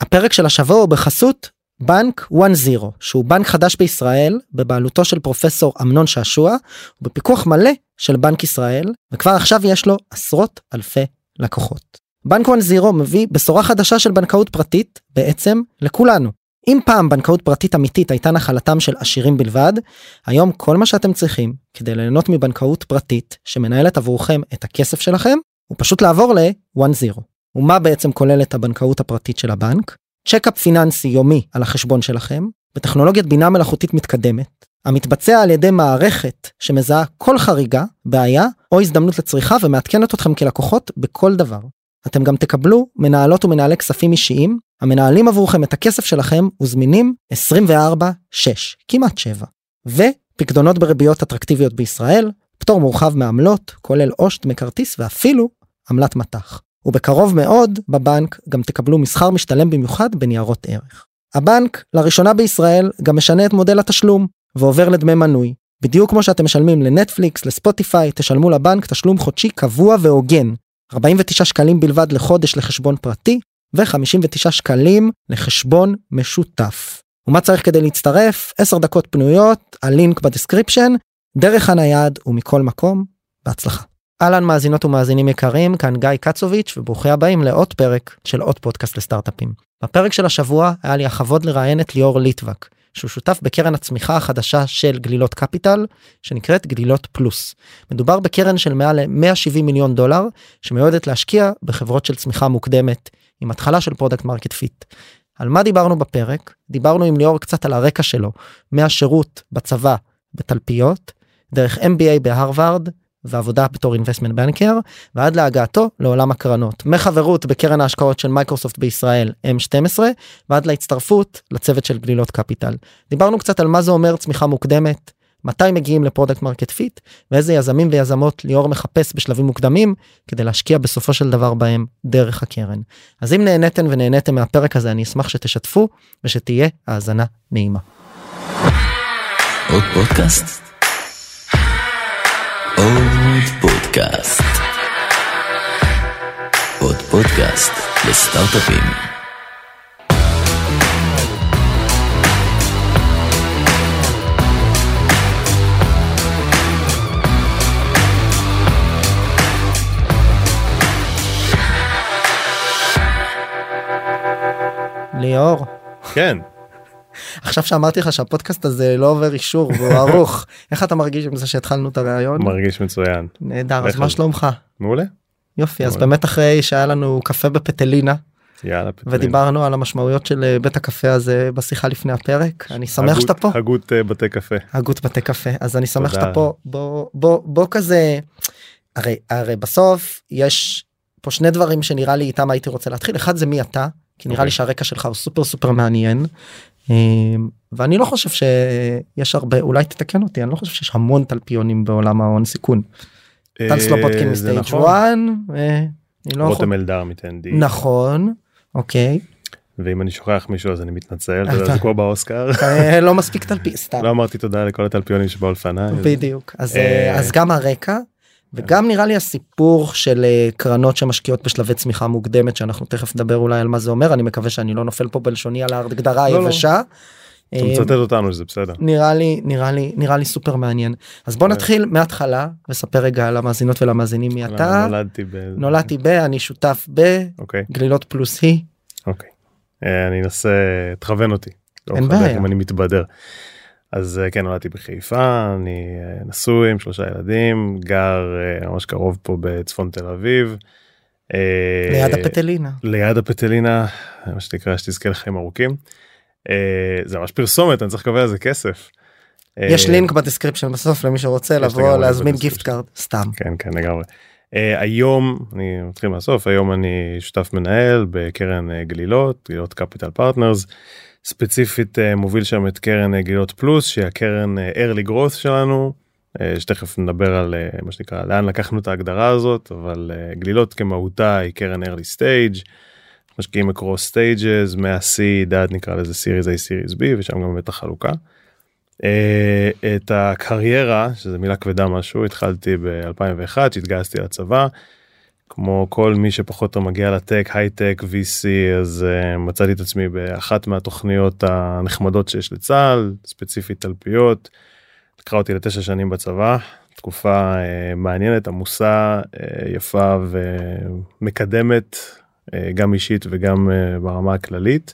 הפרק של השבוע הוא בחסות בנק 1-0 שהוא בנק חדש בישראל בבעלותו של פרופסור אמנון שעשוע ובפיקוח מלא של בנק ישראל וכבר עכשיו יש לו עשרות אלפי לקוחות. בנק 1-0 מביא בשורה חדשה של בנקאות פרטית בעצם לכולנו. אם פעם בנקאות פרטית אמיתית הייתה נחלתם של עשירים בלבד, היום כל מה שאתם צריכים כדי ליהנות מבנקאות פרטית שמנהלת עבורכם את הכסף שלכם הוא פשוט לעבור ל-1-0. ומה בעצם כוללת הבנקאות הפרטית של הבנק? צ'קאפ פיננסי יומי על החשבון שלכם בטכנולוגיית בינה מלאכותית מתקדמת המתבצע על ידי מערכת שמזהה כל חריגה, בעיה או הזדמנות לצריכה ומעדכנת אתכם כלקוחות בכל דבר. אתם גם תקבלו מנהלות ומנהלי כספים אישיים המנהלים עבורכם את הכסף שלכם וזמינים 24/6 כמעט 7 ופקדונות בריביות אטרקטיביות בישראל פטור מורחב מעמלות כולל עו"ש, כרטיס ואפילו עמלת מטח. ובקרוב מאוד בבנק גם תקבלו מסחר משתלם במיוחד בניירות ערך. הבנק לראשונה בישראל גם משנה את מודל התשלום ועובר לדמי מנוי. בדיוק כמו שאתם משלמים לנטפליקס, לספוטיפיי, תשלמו לבנק תשלום חודשי קבוע והוגן. 49 שקלים בלבד לחודש לחשבון פרטי ו-59 שקלים לחשבון משותף. ומה צריך כדי להצטרף? 10 דקות פנויות, הלינק ב description, דרך הנייד ומכל מקום, בהצלחה. אהלן מאזינות ומאזינים יקרים, כאן גיא קצוביץ' וברוכים הבאים לעוד פרק של עוד פודקאסט לסטארט-אפים. בפרק של השבוע היה לי הכבוד לראיין את ליאור ליטבק, שהוא שותף בקרן הצמיחה החדשה של גלילות קפיטל, שנקראת גלילות פלוס. מדובר בקרן של מעל ל-170 מיליון דולר, שמיועדת להשקיע בחברות של צמיחה מוקדמת, עם התחלה של product market fit. על מה דיברנו בפרק? דיברנו עם ליאור קצת על הרקע שלו, מהשירות בצבא בתלפיות, דרך MBA בהרווארד, ועבודה בתור investment banker ועד להגעתו לעולם הקרנות מחברות בקרן ההשקעות של מייקרוסופט בישראל M12 ועד להצטרפות לצוות של גלילות קפיטל. דיברנו קצת על מה זה אומר צמיחה מוקדמת מתי מגיעים ל product market fit ואיזה יזמים ויזמות ליאור מחפש בשלבים מוקדמים כדי להשקיע בסופו של דבר בהם דרך הקרן. אז אם נהניתם ונהניתם מהפרק הזה אני אשמח שתשתפו ושתהיה האזנה נעימה. עוד פודקאסט? פודקאסט. עוד פודקאסט לסטארט-אפים. ליאור. כן. עכשיו שאמרתי לך שהפודקאסט הזה לא עובר אישור והוא ארוך איך אתה מרגיש עם זה שהתחלנו את הרעיון מרגיש מצוין. נהדר אז מה שלומך מעולה. יופי אז באמת אחרי שהיה לנו קפה בפטלינה יאללה. ודיברנו על המשמעויות של אה, בית הקפה הזה בשיחה לפני הפרק אני שמח שאתה פה הגות אה, בתי קפה הגות בתי קפה אז אני שמח שאתה פה בוא בוא בוא כזה הרי הרי בסוף יש פה שני דברים שנראה לי איתם הייתי רוצה להתחיל אחד זה מי אתה כי נראה לי אוקיי. שהרקע שלך הוא סופר סופר מעניין. אמ, ואני לא חושב שיש הרבה אולי תתקן אותי אני לא חושב שיש המון תלפיונים בעולם ההון סיכון. טל סלובודקין אה, מסטייג' נכון. 1. אה, אני לא רותם אלדר מטנדי. נכון אוקיי ואם אני שוכח מישהו אז אני מתנצל אתה אתה- יודע, זה כמו באוסקר. אה, לא מספיק תלפי סתם לא אמרתי תודה לכל הטלפיונים שבאו לפניי. בדיוק אה, אה, אז גם הרקע וגם נראה לי הסיפור של אה, קרנות שמשקיעות בשלבי צמיחה מוקדמת שאנחנו תכף נדבר אולי על מה זה אומר אני מקווה שאני לא נופל פה בלשוני על ההגדרה לא, לא. היבשה. אתה אה, מצטט אותנו שזה בסדר. נראה לי נראה לי נראה לי סופר מעניין אז בוא אה. נתחיל מההתחלה וספר רגע למאזינות ולמאזינים מי אתה נולדתי ב... נולדתי ב אני שותף אוקיי בגלילות פלוס היא אוקיי. אני אנסה תכוון אותי. לאורך אין בעיה. אני מתבדר. אז אה, כן נולדתי בחיפה אני אה, נשוי עם שלושה ילדים גר אה, ממש קרוב פה בצפון תל אביב. ליד הפטלינה ליד הפטלינה מה שנקרא שתזכה לחיים ארוכים. זה ממש פרסומת אני צריך לקבל על זה כסף. יש לינק ב description בסוף למי שרוצה לבוא להזמין. gift card סתם כן כן לגמרי. היום אני מתחיל מהסוף היום אני שותף מנהל בקרן גלילות גלילות קפיטל פרטנרס ספציפית uh, מוביל שם את קרן uh, גלילות פלוס שהיא הקרן uh, early growth שלנו שתכף נדבר על מה שנקרא לאן לקחנו את ההגדרה הזאת אבל גלילות כמהותה היא קרן early stage. משקיעים across stages מה-seed עד נקרא לזה series A series B ושם גם באמת החלוקה. אה, את הקריירה שזה מילה כבדה משהו התחלתי ב-2001 שהתגייסתי לצבא. כמו כל מי שפחות או מגיע לטק הייטק VC אז uh, מצאתי את עצמי באחת מהתוכניות הנחמדות שיש לצה"ל ספציפית תלפיות. לקחה אותי לתשע שנים בצבא תקופה uh, מעניינת עמוסה uh, יפה ומקדמת uh, גם אישית וגם uh, ברמה הכללית.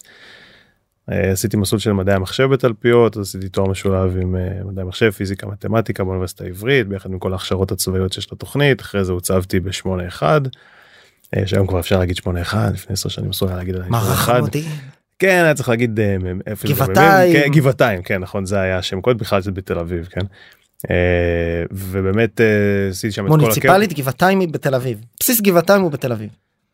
Uh, עשיתי מסלול של מדעי המחשב בתלפיות עשיתי תואר משולב עם uh, מדעי מחשב פיזיקה מתמטיקה באוניברסיטה העברית ביחד עם כל ההכשרות הצבאיות שיש לתוכנית אחרי זה הוצבתי ב-81 uh, שהיום כבר אפשר להגיד 81 לפני 10 שנים אסור היה להגיד עליי מערך 81. המודיעין. כן היה צריך להגיד אה, גבעתיים. במ"ם? כן, גבעתיים כן נכון זה היה שם קוד בכלל זה בתל אביב כן. אה, ובאמת אה, עשיתי שם את כל הקטע. מוניציפלית גבעתיים היא בתל אביב. בסיס גבעתיים הוא בתל אביב.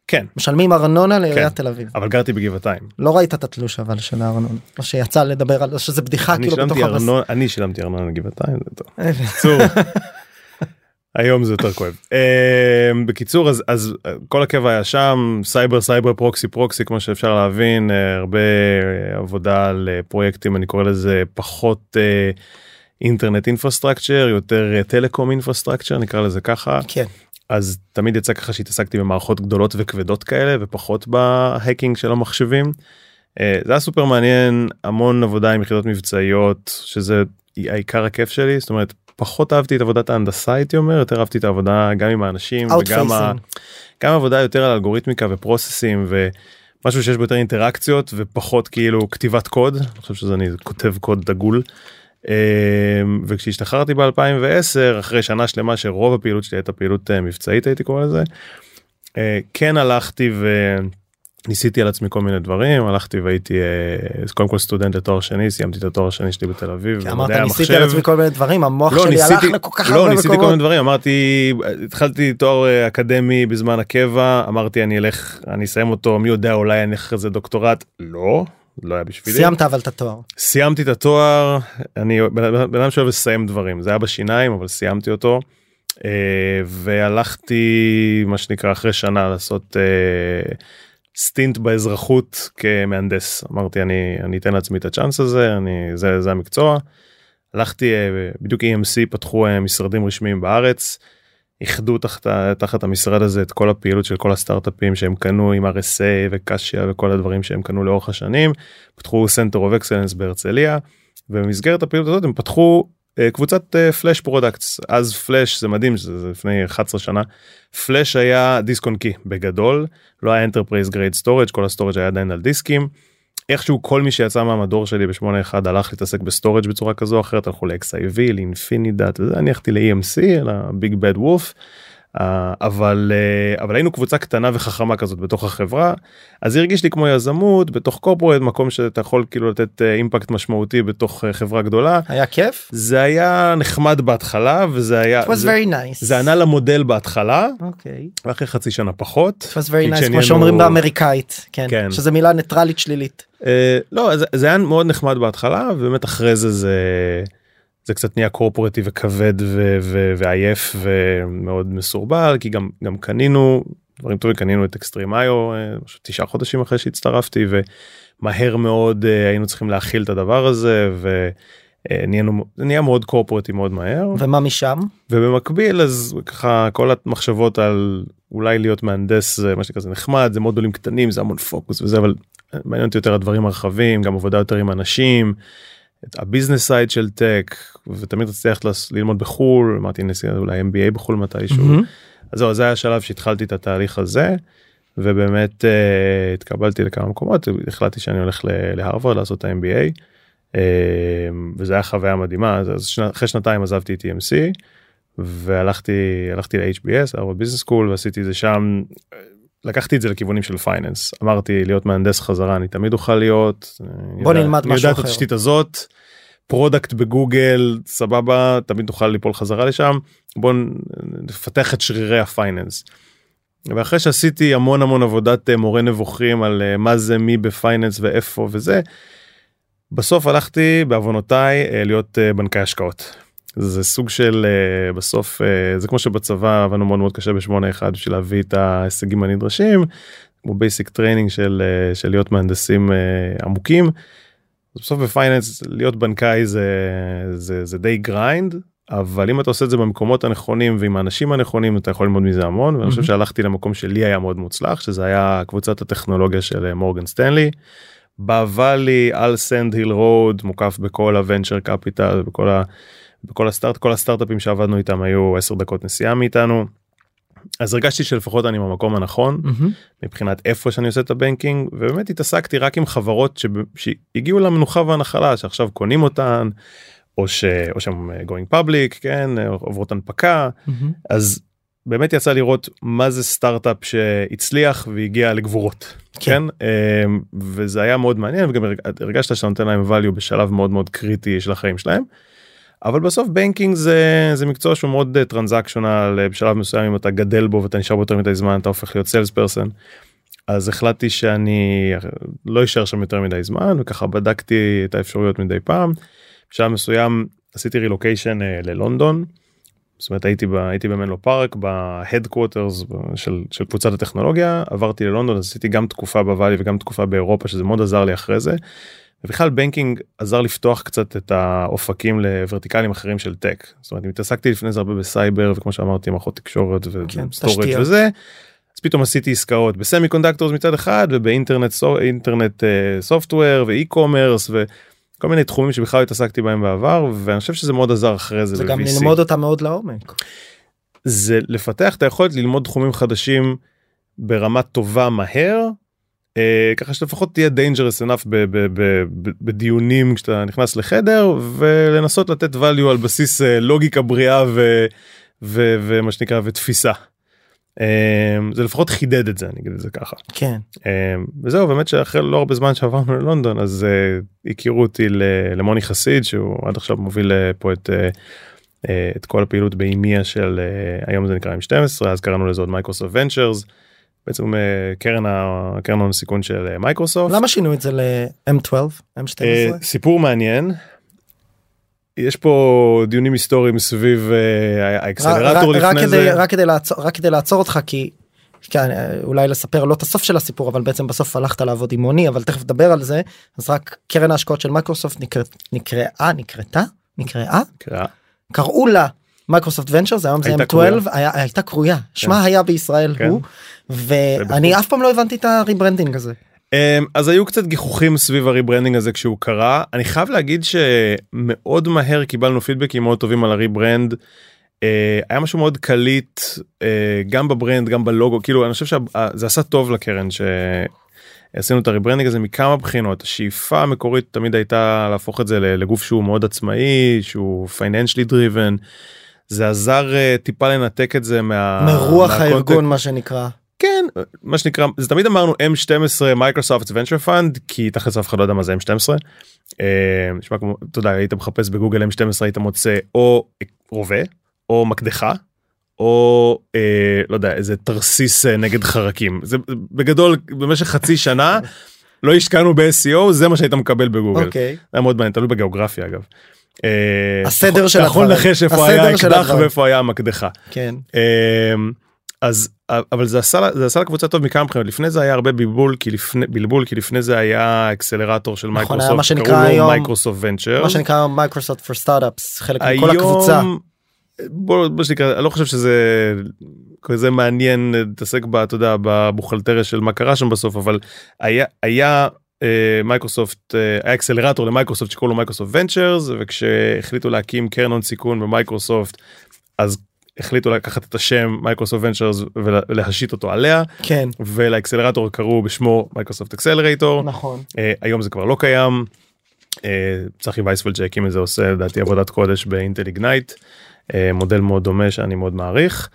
כן משלמים ארנונה לעיריית כן. תל אביב. אבל גרתי בגבעתיים. לא ראית את התלוש אבל של הארנונה. או שיצא לדבר על שזה בדיחה כאילו בתוך שילמתי הבס. ארנונה אני שילמתי ארנונה לגבעתיים זה טוב. בקיצור. היום זה יותר כואב. אה, בקיצור אז אז אה, כל הקבע היה שם סייבר סייבר פרוקסי פרוקסי כמו שאפשר להבין אה, הרבה אה, עבודה על אה, פרויקטים אני קורא לזה פחות אה, internet infrastructure יותר telecom infrastructure נקרא לזה ככה כן. אז תמיד יצא ככה שהתעסקתי במערכות גדולות וכבדות כאלה ופחות ב hacking של המחשבים. אה, זה היה סופר מעניין המון עבודה עם יחידות מבצעיות שזה העיקר הכיף שלי זאת אומרת פחות אהבתי את עבודת ההנדסה הייתי אומר יותר אהבתי את העבודה גם עם האנשים וגם ה... גם עבודה יותר על אלגוריתמיקה ופרוססים ומשהו שיש בו יותר אינטראקציות ופחות כאילו כתיבת קוד אני חושב שזה אני כותב קוד דגול. אה, וכשהשתחררתי ב2010 אחרי שנה שלמה שרוב הפעילות שלי הייתה פעילות אה, מבצעית הייתי קורא לזה. אה, כן הלכתי וניסיתי על עצמי כל מיני דברים הלכתי והייתי אה, קודם כל סטודנט לתואר שני סיימתי את התואר השני שלי בתל אביב. אמרת ניסיתי על המחשב. עצמי כל מיני דברים המוח לא, שלי הלך ניסיתי- לכל כך לא, הרבה ניסיתי כל מיני מקומות. דברים אמרתי התחלתי תואר אקדמי בזמן הקבע אמררתי אני אלך אני אסיים אותו מי יודע אולי אני אלך אחרי זה דוקטורט לא לא היה בשבילי סיימת אבל את התואר. סיימתי את התואר אני בן אדם שאוהב לסיים דברים זה היה בשיניים אבל סיימתי אותו אה, והלכתי מה שנקרא אחרי שנה לעשות אה, סטינט באזרחות כמהנדס אמרתי אני אני אתן לעצמי את הצ'אנס הזה אני זה זה המקצוע. הלכתי אה, בדיוק EMC פתחו אה, משרדים רשמיים בארץ. איחדו תחת, תחת המשרד הזה את כל הפעילות של כל הסטארט-אפים שהם קנו עם RSA וקשיה וכל הדברים שהם קנו לאורך השנים. פתחו center of excellence בהרצליה ובמסגרת הפעילות הזאת הם פתחו אה, קבוצת flash products אז פלאש זה מדהים זה, זה לפני 11 שנה פלאש היה דיסק און קי בגדול לא היה enterprise grade storage כל ה storage היה עדיין על דיסקים. איכשהו כל מי שיצא מהמדור שלי ב-81 הלך להתעסק ב storage בצורה כזו או אחרת הלכו ל-XIV, לאינפינידאט וזה אני הלכתי ל-EMC, ל big bad wolf. אבל אה, אבל היינו קבוצה קטנה וחכמה כזאת בתוך החברה אז הרגיש לי כמו יזמות בתוך קורפורט מקום שאתה יכול כאילו לתת אה, אימפקט משמעותי בתוך אה, חברה גדולה היה כיף? זה היה נחמד בהתחלה וזה היה It was זה, very nice. זה ענה למודל בהתחלה אוקיי. ואחרי חצי שנה פחות. Nice כמו שאומרים באמריקאית. כן. כן. שזה מילה ניטרלית שלילית. אה, לא זה, זה היה מאוד נחמד בהתחלה ובאמת אחרי זה זה זה קצת נהיה קורפורטי וכבד ו, ו, ועייף ומאוד מסורבל כי גם גם קנינו דברים טובים קנינו את XtremIO תשעה חודשים אחרי שהצטרפתי ומהר מאוד אה, היינו צריכים להכיל את הדבר הזה ונהיינו זה נהיה מאוד קורפורטי מאוד מהר ומה משם? ובמקביל אז ככה כל המחשבות על אולי להיות מהנדס זה מה שנקרא זה נחמד זה מודולים קטנים זה המון פוקוס וזה אבל מעניין אותי יותר הדברים הרחבים גם עבודה יותר עם אנשים. את ה business side של tech ותמיד רציתי ללכת ללמוד בחו"ל אמרתי נסיעה אולי MBA בחו"ל מתישהו מהמם. אז זהו זה היה השלב שהתחלתי את התהליך הזה ובאמת אה, התקבלתי לכמה מקומות החלטתי שאני הולך להרווארד לעשות את ה-MBA אה, וזה היה חוויה מדהימה אז, אז שנה, אחרי שנתיים עזבתי את EMC והלכתי הלכתי ל-HBS הרווארד ביזנס סקול ועשיתי את זה שם. לקחתי את זה לכיוונים של finance אמרתי להיות מהנדס חזרה אני תמיד אוכל להיות. בוא יודע- נלמד אני משהו יודע את אחר. התשתית הזאת. product בגוגל סבבה תמיד תוכל ליפול חזרה לשם בוא נפתח את שרירי ה finance. ואחרי שעשיתי המון המון עבודת אה, מורה נבוכים על אה, מה זה מי ב finance ואיפה וזה. בסוף הלכתי בעוונותיי אה, להיות בנקאי השקעות. זה סוג של אה, בסוף אה, זה כמו שבצבא עבדנו מאוד מאוד קשה ב-81 בשביל להביא את ההישגים הנדרשים כמו basic training של אה, של להיות מהנדסים עמוקים. בסוף ב finance להיות בנקאי זה זה זה די grind אבל אם אתה עושה את זה במקומות הנכונים ועם האנשים הנכונים אתה יכול ללמוד מזה המון ואני חושב. שהלכתי למקום שלי היה מאוד מוצלח שזה היה קבוצת הטכנולוגיה של מורגן סטנלי. בוואלי על Sand Hill Road מוקף בכל ה venture capital בכל ה... בכל הסטארט כל הסטארט-אפים שעבדנו איתם היו 10 דקות נסיעה מאיתנו. אז הרגשתי שלפחות אני במקום הנכון מהמם. מבחינת איפה שאני עושה את ה banking ובאמת התעסקתי רק עם חברות שב- שהגיעו למנוחה והנחלה שעכשיו קונים אותן או ש... או שהם אה, going public כן עוברות הנפקה מהמם. אז באמת יצא לראות מה זה סטארט-אפ שהצליח והגיע לגבורות כן. כן, אמ, וזה היה מאוד מעניין וגם הרג- הרגשת שאתה נותן להם value בשלב מאוד מאוד קריטי של החיים שלהם. אבל בסוף banking זה זה מקצוע שהוא מאוד transactional בשלב מסוים אם אתה גדל בו ואתה נשאר בו יותר מדי זמן אתה הופך להיות sales person. אז החלטתי שאני לא אשאר שם יותר מדי זמן וככה בדקתי את האפשרויות מדי פעם. בשלב מסוים עשיתי רילוקיישן ללונדון. זאת אומרת הייתי ב, הייתי במנלו פארק ב headquarters של, של קבוצת הטכנולוגיה עברתי ללונדון עשיתי גם תקופה בוואלי וגם תקופה באירופה שזה מאוד עזר לי אחרי זה. ובכלל banking עזר לפתוח קצת את האופקים לוורטיקלים אחרים של tech. זאת אומרת התעסקתי לפני זה הרבה בסייבר וכמו שאמרתי מערכות תקשורת כן, ו storage תשתיות. וזה. אז פתאום עשיתי עסקאות ב semiconductors מצד אחד ובאינטרנט internet software ו e-commerce וכל מיני תחומים שבכלל התעסקתי בהם בעבר ואני חושב שזה מאוד עזר אחרי זה. זה גם. ללמוד אותה מאוד לעומק. זה לפתח את היכולת ללמוד תחומים חדשים ברמה טובה מהר. אה, ככה שלפחות תהיה dangerous enough בדיונים כשאתה נכנס לחדר ולנסות לתת value על בסיס אה, לוגיקה בריאה ומה שנקרא ותפיסה. אה, זה לפחות חידד את זה אני אגיד את זה ככה. כן. וזהו באמת שאחרי לא הרבה זמן שעברנו ללונדון אז הכירו אותי למוני חסיד שהוא עד עכשיו מוביל פה את, את כל הפעילות ב EMEA של היום זה נקרא M12 אז קראנו לזה עוד Microsoft Ventures. בעצם אה, קרן ה- קרן ההון סיכון של אה, מייקרוסופט. למה שינו את זה ל-M12? M12? אה, סיפור מעניין. יש פה דיונים היסטוריים סביב האקסלרטור לפני כדי- זה. רק כדי לעצור רק כדי לעצור אותך כי. כן, אולי לספר לא את הסוף של הסיפור אבל בעצם בסוף הלכת לעבוד עם מוני אבל תכף נדבר על זה אז רק קרן ההשקעות של מייקרוסופט נקראה נקראתה נקראה קרא. קראו לה Microsoft Ventures היום זה הייתה M12 קרויה. היה, הייתה קרויה שמה היה בישראל כן. הוא ואני אף פעם לא הבנתי את ה rebranding הזה. אמ, אז היו קצת גיחוכים סביב ה rebranding הזה כשהוא קרה אני חייב להגיד שמאוד מהר קיבלנו פידבקים מאוד טובים על ה rebrand. אה, היה משהו מאוד קליט אה, גם ב brand גם בלוגו כאילו אני חושב שזה עשה טוב לקרן שעשינו את ה rebranding הזה מכמה בחינות השאיפה המקורית תמיד הייתה להפוך את זה לגוף שהוא מאוד עצמאי שהוא financially driven. זה עזר אה, טיפה לנתק את זה מה... מרוח מה context- הארגון מה שנקרא. כן מה שנקרא זה תמיד אמרנו m12 Microsoft venture fund כי תכלס אף אחד לא יודע מה זה m12. אה, נשמע כמו אתה יודע היית מחפש בגוגל m12 היית מוצא או רובה או מקדחה או אה, לא יודע איזה תרסיס אה, נגד חרקים זה בגדול במשך חצי שנה לא השקענו ב-SEO זה מה שהיית מקבל בגוגל. אוקיי. זה היה מאוד מעניין תלוי בגיאוגרפיה אגב. אה, הסדר אתה של יכול הדברים. לנחש איפה היה האקדח. ואיפה היה המקדחה. כן. אמ, אז אבל זה עשה זה עשה לקבוצה טוב מכמה בחינות לפני זה היה הרבה בלבול כי לפני בלבול כי לפני זה היה אקסלרטור של נכון, מייקרוסופט מה שנקרא היום- Microsoft Venture מה שנקרא Microsoft for Startups חלק מכל הקבוצה. בוא מה שנקרא אני לא חושב שזה כזה מעניין להתעסק בה אתה יודע בבוכלטריה של מה קרה שם בסוף אבל היה היה אה, מייקרוסופט היה אקסלרטור למייקרוסופט שקוראים לו Microsoft Ventures וכשהחליטו להקים קרן הון סיכון במיקרוסופט אז החליטו לקחת את השם Microsoft Ventures ולהשית אותו עליה כן. ולאקסלרטור קראו בשמו Microsoft Accelerator נכון. אה, היום זה כבר לא קיים. אה, צחי וייספלד שהקים את זה עושה לדעתי עבודת קודש ב Intel Ignite אה, מודל מאוד דומה שאני מאוד מעריך.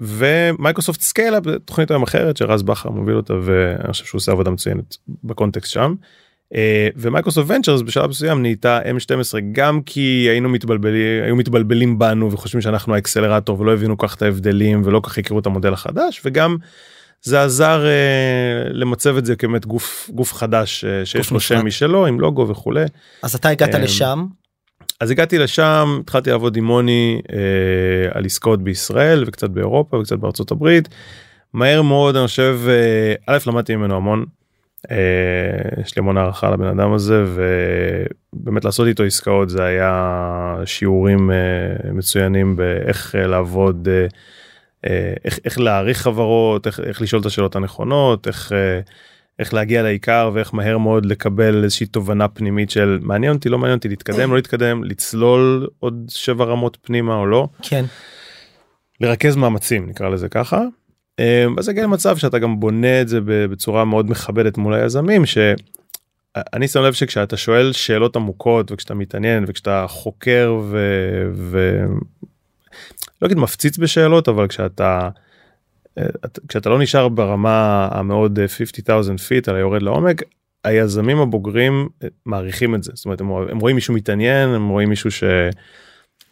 ו Microsoft ScaleUp תוכנית היום אחרת שרז בכר מוביל אותה ואני חושב שהוא עושה עבודה מצוינת ב context שם. אה, ו Microsoft Ventures בשלב מסוים נהייתה M12 גם כי היינו מתבלבלים היו מתבלבלים בנו וחושבים שאנחנו האקסלרטור ולא הבינו כך את ההבדלים ולא כך הכירו את המודל החדש וגם זה עזר אה, למצב את זה כבאמת גוף גוף חדש אה, שיש גוף לו שם. משלו עם לוגו וכולי אז אתה הגעת אמ, לשם. אז הגעתי לשם התחלתי לעבוד עם מוני אה, על עסקאות בישראל וקצת באירופה וקצת בארצות הברית. מהר מאוד אני חושב א' למדתי ממנו המון. אה, יש לי המון הערכה לבן אדם הזה ובאמת לעשות איתו עסקאות זה היה שיעורים אה, מצוינים באיך אה, לעבוד איך, איך להעריך חברות איך, איך לשאול את השאלות הנכונות איך. איך להגיע לעיקר ואיך מהר מאוד לקבל איזושהי תובנה פנימית של מעניין אותי לא מעניין אותי להתקדם לא להתקדם לצלול עוד שבע רמות פנימה או לא כן לרכז מאמצים נקרא לזה ככה. אה, אז הגיע למצב שאתה גם בונה את זה בצורה מאוד מכבדת מול היזמים שאני שם לב שכשאתה שואל שאלות עמוקות וכשאתה מתעניין וכשאתה חוקר ו... ו... לא אגיד מפציץ בשאלות אבל כשאתה כשאתה לא נשאר ברמה המאוד 50,000 feet אלא יורד לעומק היזמים הבוגרים מעריכים את זה. זאת אומרת הם רואים מישהו מתעניין הם רואים מישהו ש...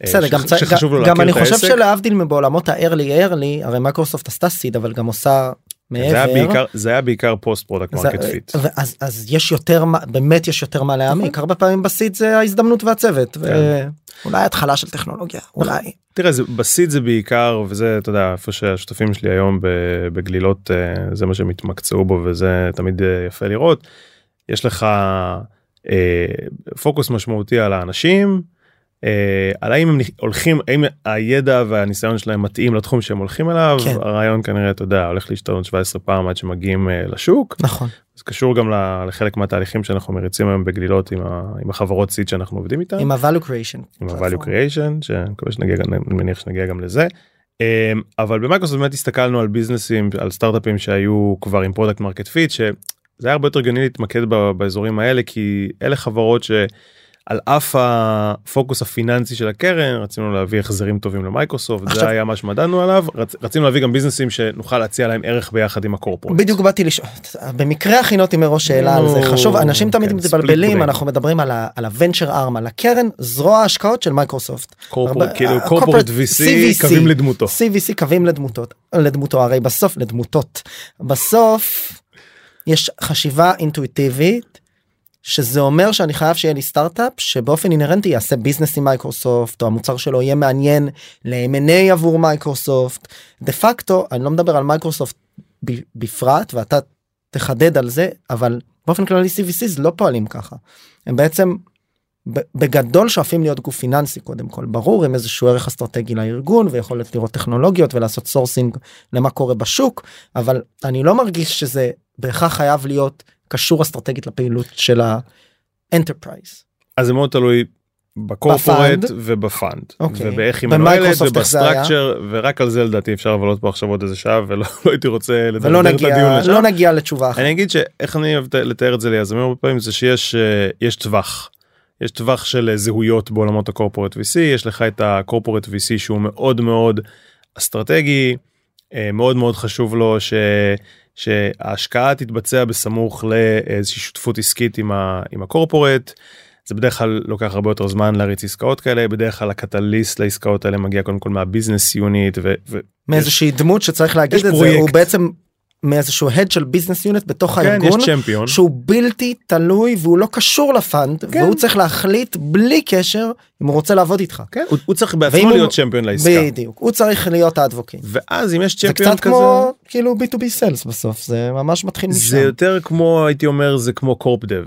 בסדר, גם, לו גם אני חושב העסק. שלהבדיל מבעולמות ה-early early הרי מייקרוסופט עשתה seed אבל גם עושה מעבר. זה היה בעיקר זה היה בעיקר post product market fit. אז אז יש יותר באמת יש יותר מה להעמיק הרבה פעמים ב seed זה ההזדמנות והצוות ואולי התחלה של טכנולוגיה אולי תראה זה בסיד זה בעיקר וזה אתה יודע איפה שהשותפים שלי היום בגלילות אה, זה מה שהם התמקצעו בו וזה תמיד אה, יפה לראות. יש לך אה, פוקוס משמעותי על האנשים. אה, על האם הם הולכים האם הידע והניסיון שלהם מתאים לתחום שהם הולכים אליו כן. הרעיון כנראה אתה יודע הולך להשתנות 17 פעם עד שמגיעים אה, לשוק נכון זה קשור גם לחלק מהתהליכים שאנחנו מריצים היום בגלילות עם, ה, עם החברות סיד שאנחנו עובדים איתן. עם ה-value creation. עם ה-value creation שאני מקווה שנגיע אני מניח שנגיע גם לזה. אמ, אבל במייקרוסופט באמת הסתכלנו על business ים על סטארט-אפים שהיו כבר עם product market fit שזה היה הרבה יותר הגיוני להתמקד באזורים האלה כי אלה חברות שעל אף הפוקוס הפיננסי של הקרן רצינו להביא החזרים טובים למייקרוסופט עכשיו- זה היה מה שמדדנו עליו רצ, רצינו להביא גם business ים שנוכל להציע להם ערך ביחד עם ה corporate. בדיוק באתי לשאול במקרה הכינותי מראש שאלה על זה חשוב אנשים תמיד כן, מתבלבלים. אנחנו מדברים על ה- על ה venture arm על הקרן זרוע ההשקעות של מייקרוסופט. corporate כאילו ה- corporate corporate VC. קווים לדמותו. CVC קווים לדמותות לדמותו הרי בסוף לדמותות בסוף יש חשיבה אינטואיטיבית שזה אומר שאני חייב שיהיה לי סטארט-אפ שבאופן אינהרנטי יעשה business עם מייקרוסופט או המוצר שלו יהיה מעניין ל-M&A עבור מייקרוסופט. דה פקטו אני לא מדבר על מייקרוסופט בפרט ואתה תחדד על זה אבל באופן כללי CVCs לא פועלים ככה. הם בעצם בגדול שואפים להיות גוף פיננסי קודם כל. ברור עם איזשהו ערך אסטרטגי לארגון ויכולת לראות טכנולוגיות ולעשות sourcing למה שקורה בשוק אבל אני לא מרגיש שזה בהכרח חייב להיות קשור אסטרטגית לפעילות של ה enterprise. אז זה מאוד תלוי ב corporate ב fund. וב fund אוקיי. ובאיך היא מנוהלת? וב structure ורק על זה לדעתי אפשר לבלות פה עכשיו עוד איזה שעה ולא לא הייתי רוצה לדבר ולא את הדיון לשם. לא נגיע לתשובה אחת. אני אגיד שאיך אני אוהב לתאר את זה ליזמים הרבה פעמים זה שיש אה, יש טווח. יש טווח של אה, זהויות בעולמות ה corporate VC יש לך את ה corporate VC שהוא מאוד מאוד אסטרטגי אה, מאוד מאוד חשוב לו ש... שההשקעה תתבצע בסמוך לאיזושהי שותפות עסקית עם, ה... עם ה corporate. זה בדרך כלל לוקח הרבה יותר זמן להריץ עסקאות כאלה בדרך כלל ה catalyst לעסקאות האלה מגיע קודם כל מה business unit ו... ו... מאיזושהי דמות שצריך להגיד את זה פרויקט. הוא בעצם מאיזשהו head של business unit בתוך כן, הארגון. שהוא בלתי תלוי והוא לא קשור ל fund כן. והוא צריך להחליט בלי קשר אם הוא רוצה לעבוד איתך. כן, הוא, הוא צריך בעצמו להיות צ'מפיון לעסקה. בדיוק הוא צריך להיות האדבוקט. ואז אם יש זה צ'מפיון קצת כזה כמו כאילו b2b sales בסוף זה ממש מתחיל זה משם. יותר כמו הייתי אומר זה כמו קורפ דב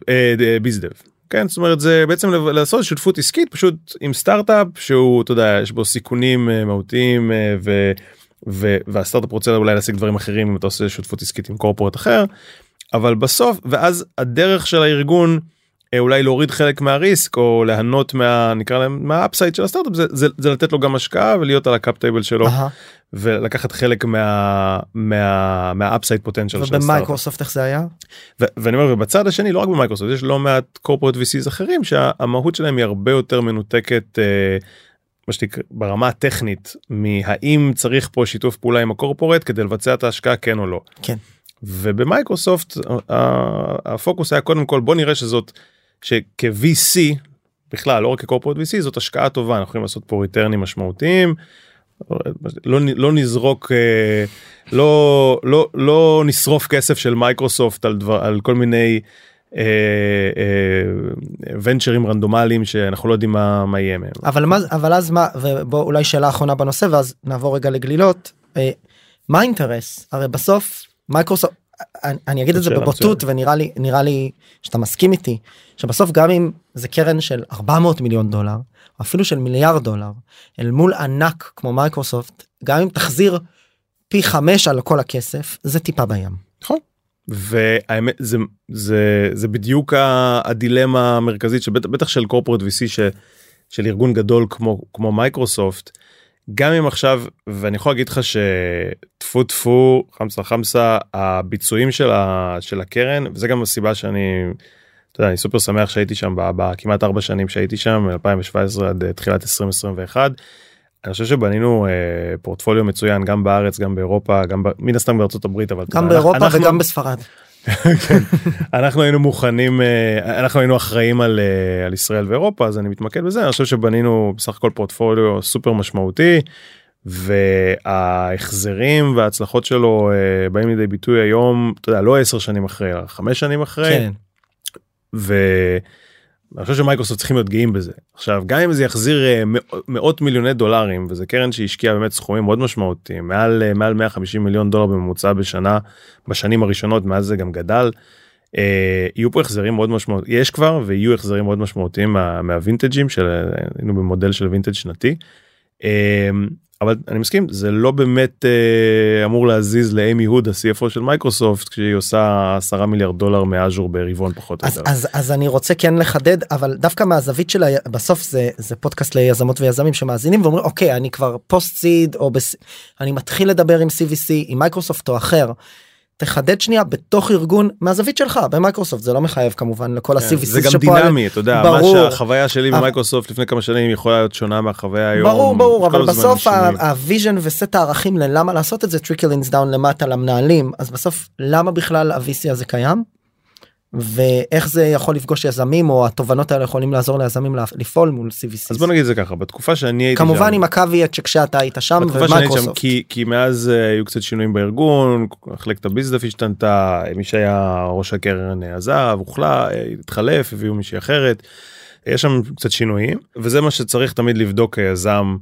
ביז דב. כן זאת אומרת זה בעצם לעשות שותפות עסקית פשוט עם סטארט-אפ שהוא אתה יודע יש בו סיכונים אה, מהותיים אה, ו, והסטארט-אפ רוצה אולי להשיג דברים אחרים אם אתה עושה שותפות עסקית עם קורפורט אחר אבל בסוף ואז הדרך של הארגון אה, אולי להוריד חלק מה risk או ליהנות מה שנקרא ליהנות מה upside של הסטארט-אפ זה, זה, זה לתת לו גם השקעה ולהיות על ה cap table שלו אהה. ולקחת חלק מה מה מה upside פוטנציאל של הסטארט-אפ. ובמייקרוסופט איך זה היה? ו- ואני אומר ובצד השני לא רק במייקרוסופט יש לא מעט corporate VCs אחרים שהמהות שלהם היא הרבה יותר מנותקת אה, מה שנקרא ברמה הטכנית מהאם צריך פה שיתוף פעולה עם ה corporate כדי לבצע את ההשקעה כן או לא. כן. ובמייקרוסופט הפוקוס היה קודם כל בוא נראה שזאת שכ-VC בכלל לא רק כ corporate VC זאת השקעה טובה אנחנו יכולים לעשות פה return ים משמעותיים. לא, לא נזרוק אה, לא לא לא נשרוף כסף של מייקרוסופט על דבר על כל מיני venture ים רנדומליים שאנחנו לא יודעים מה, מה יהיה מהם. אבל מה אבל אז מה ובוא אולי שאלה אחרונה בנושא ואז נעבור רגע לגלילות אה, מה האינטרס הרי בסוף מייקרוסופט אני, אני אגיד את זה בבוטות ונראה לי נראה לי שאתה מסכים איתי שבסוף גם אם זה קרן של 400 מיליון דולר אפילו של מיליארד דולר אל מול ענק כמו מייקרוסופט גם אם תחזיר פי חמש על כל הכסף זה טיפה בים. נכון. והאמת זה זה זה בדיוק הדילמה המרכזית שבטח של corporate VC ש, של ארגון גדול כמו כמו מייקרוסופט. גם אם עכשיו ואני יכול להגיד לך שטפו טפו חמסה חמסה הביצועים של, ה, של הקרן וזה גם הסיבה שאני אתה יודע, אני סופר שמח שהייתי שם בכמעט ארבע שנים שהייתי שם מ-2017 עד אה, תחילת 2021. אני חושב שבנינו אה, פורטפוליו מצוין גם בארץ גם באירופה גם ב- מן הסתם בארצות הברית אבל גם באירופה אנחנו- וגם בספרד. כן. אנחנו היינו מוכנים אה, אנחנו היינו אחראים על, אה, על ישראל ואירופה אז אני מתמקד בזה אני חושב שבנינו בסך הכל פורטפוליו סופר משמעותי וההחזרים וההצלחות שלו אה, באים לידי ביטוי היום אתה יודע לא עשר שנים אחרי אלא חמש שנים אחרי כן. ואני חושב שמייקרוסופט צריכים להיות גאים בזה עכשיו גם אם זה יחזיר אה, מאות- מיליוני דולרים וזה קרן שהשקיעה באמת סכומים מאוד משמעותיים מעל אה, מעל 150 מיליון דולר בממוצע בשנה בשנים הראשונות מאז זה גם גדל. אה, יהיו פה החזרים מאוד משמעותיים יש כבר ויהיו החזרים מאוד משמעותיים מה, מהווינטג'ים של היינו במודל של וינטג' שנתי. אבל אני מסכים זה לא באמת אה, אמור להזיז לאמי הוד ה-CFO של מייקרוסופט כשהיא עושה 10 מיליארד דולר major ברבעון פחות או אז, יותר. אז, אז אני רוצה כן לחדד אבל דווקא מהזווית של ה... בסוף זה זה פודקאסט ליזמות ויזמים שמאזינים ואומרים אוקיי אני כבר post seed או בס... אני מתחיל לדבר עם CVC עם מייקרוסופט או אחר. תחדד שנייה בתוך ארגון מהזווית שלך במיקרוסופט זה לא מחייב כמובן לכל ה-CVC כן, זה גם דינמי אתה יודע ברור. מה שהחוויה שלי אבל- במייקרוסופט לפני כמה שנים יכולה להיות שונה מהחוויה היום. ברור ברור אבל בסוף. ה vision וסט הערכים ללמה לעשות את זה trickles down למטה למנהלים אז בסוף למה בכלל ה-VC הזה קיים. ואיך זה יכול לפגוש יזמים או התובנות האלה יכולים לעזור ליזמים לפעול מול CVC. אז בוא נגיד זה ככה בתקופה שאני הייתי כמובן שם, עם ה caveat שכשאתה היית שם ומייקרוסופט. כי כי מאז אה, היו קצת שינויים בארגון מחלקת ה bizdev השתנתה מי שהיה ראש הקרן אה, עזב הוחלה אה, התחלף הביאו מישהי אחרת. יש שם קצת שינויים וזה מה שצריך תמיד לבדוק כיזם.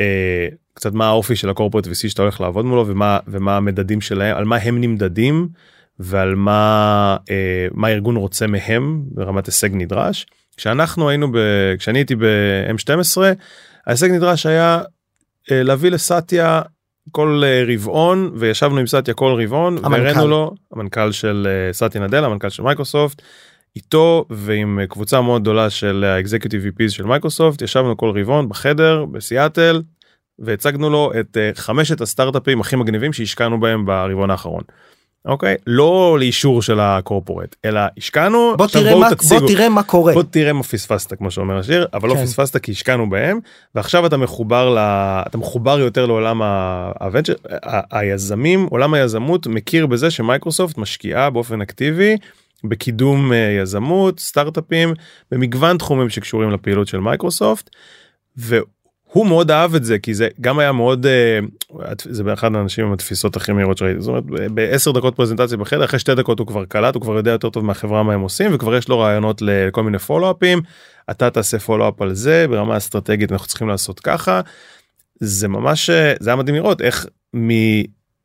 אה, קצת מה האופי של הקורפרט VC שאתה הולך לעבוד מולו ומה ומה המדדים שלהם על מה הם נמדדים ועל מה אה, מה הארגון רוצה מהם ברמת הישג נדרש. כשאנחנו היינו ב... כשאני הייתי ב-M12 ההישג נדרש היה אה, להביא לסאטיה כל אה, רבעון וישבנו עם סאטיה כל רבעון המנכ"ל. והראינו לו המנכ"ל של אה, סאטיה נדל המנכ"ל של מייקרוסופט איתו ועם אה, קבוצה מאוד גדולה של ה executive VPs של מייקרוסופט ישבנו כל רבעון בחדר בסיאטל והצגנו לו את אה, חמשת הסטארט-אפים הכי מגניבים שהשקענו בהם ברבעון האחרון. אוקיי לא לאישור של ה corporate אלא השקענו בוא תראה מה תציגו. בוא תראה מה קורה. בוא תראה מה פספסת כמו שאומר השיר אבל לא כן. פספסת כי השקענו בהם ועכשיו אתה מחובר ל... אתה מחובר יותר לעולם ה venture היזמים עולם היזמות מכיר בזה שמייקרוסופט משקיעה באופן אקטיבי בקידום אה, יזמות סטארט-אפים במגוון תחומים שקשורים לפעילות של מייקרוסופט. והוא מאוד אהב את זה כי זה גם היה מאוד אה, זה באחד האנשים עם התפיסות הכי מהירות שראיתי זאת אומרת בעשר דקות פרזנטציה בחדר אחרי שתי דקות הוא כבר קלט הוא כבר יודע יותר טוב מהחברה מה הם עושים וכבר יש לו רעיונות לכל מיני follow-up ים אתה תעשה follow-up על זה ברמה אסטרטגית אנחנו צריכים לעשות ככה. זה ממש אה, זה היה מדהים לראות איך מ...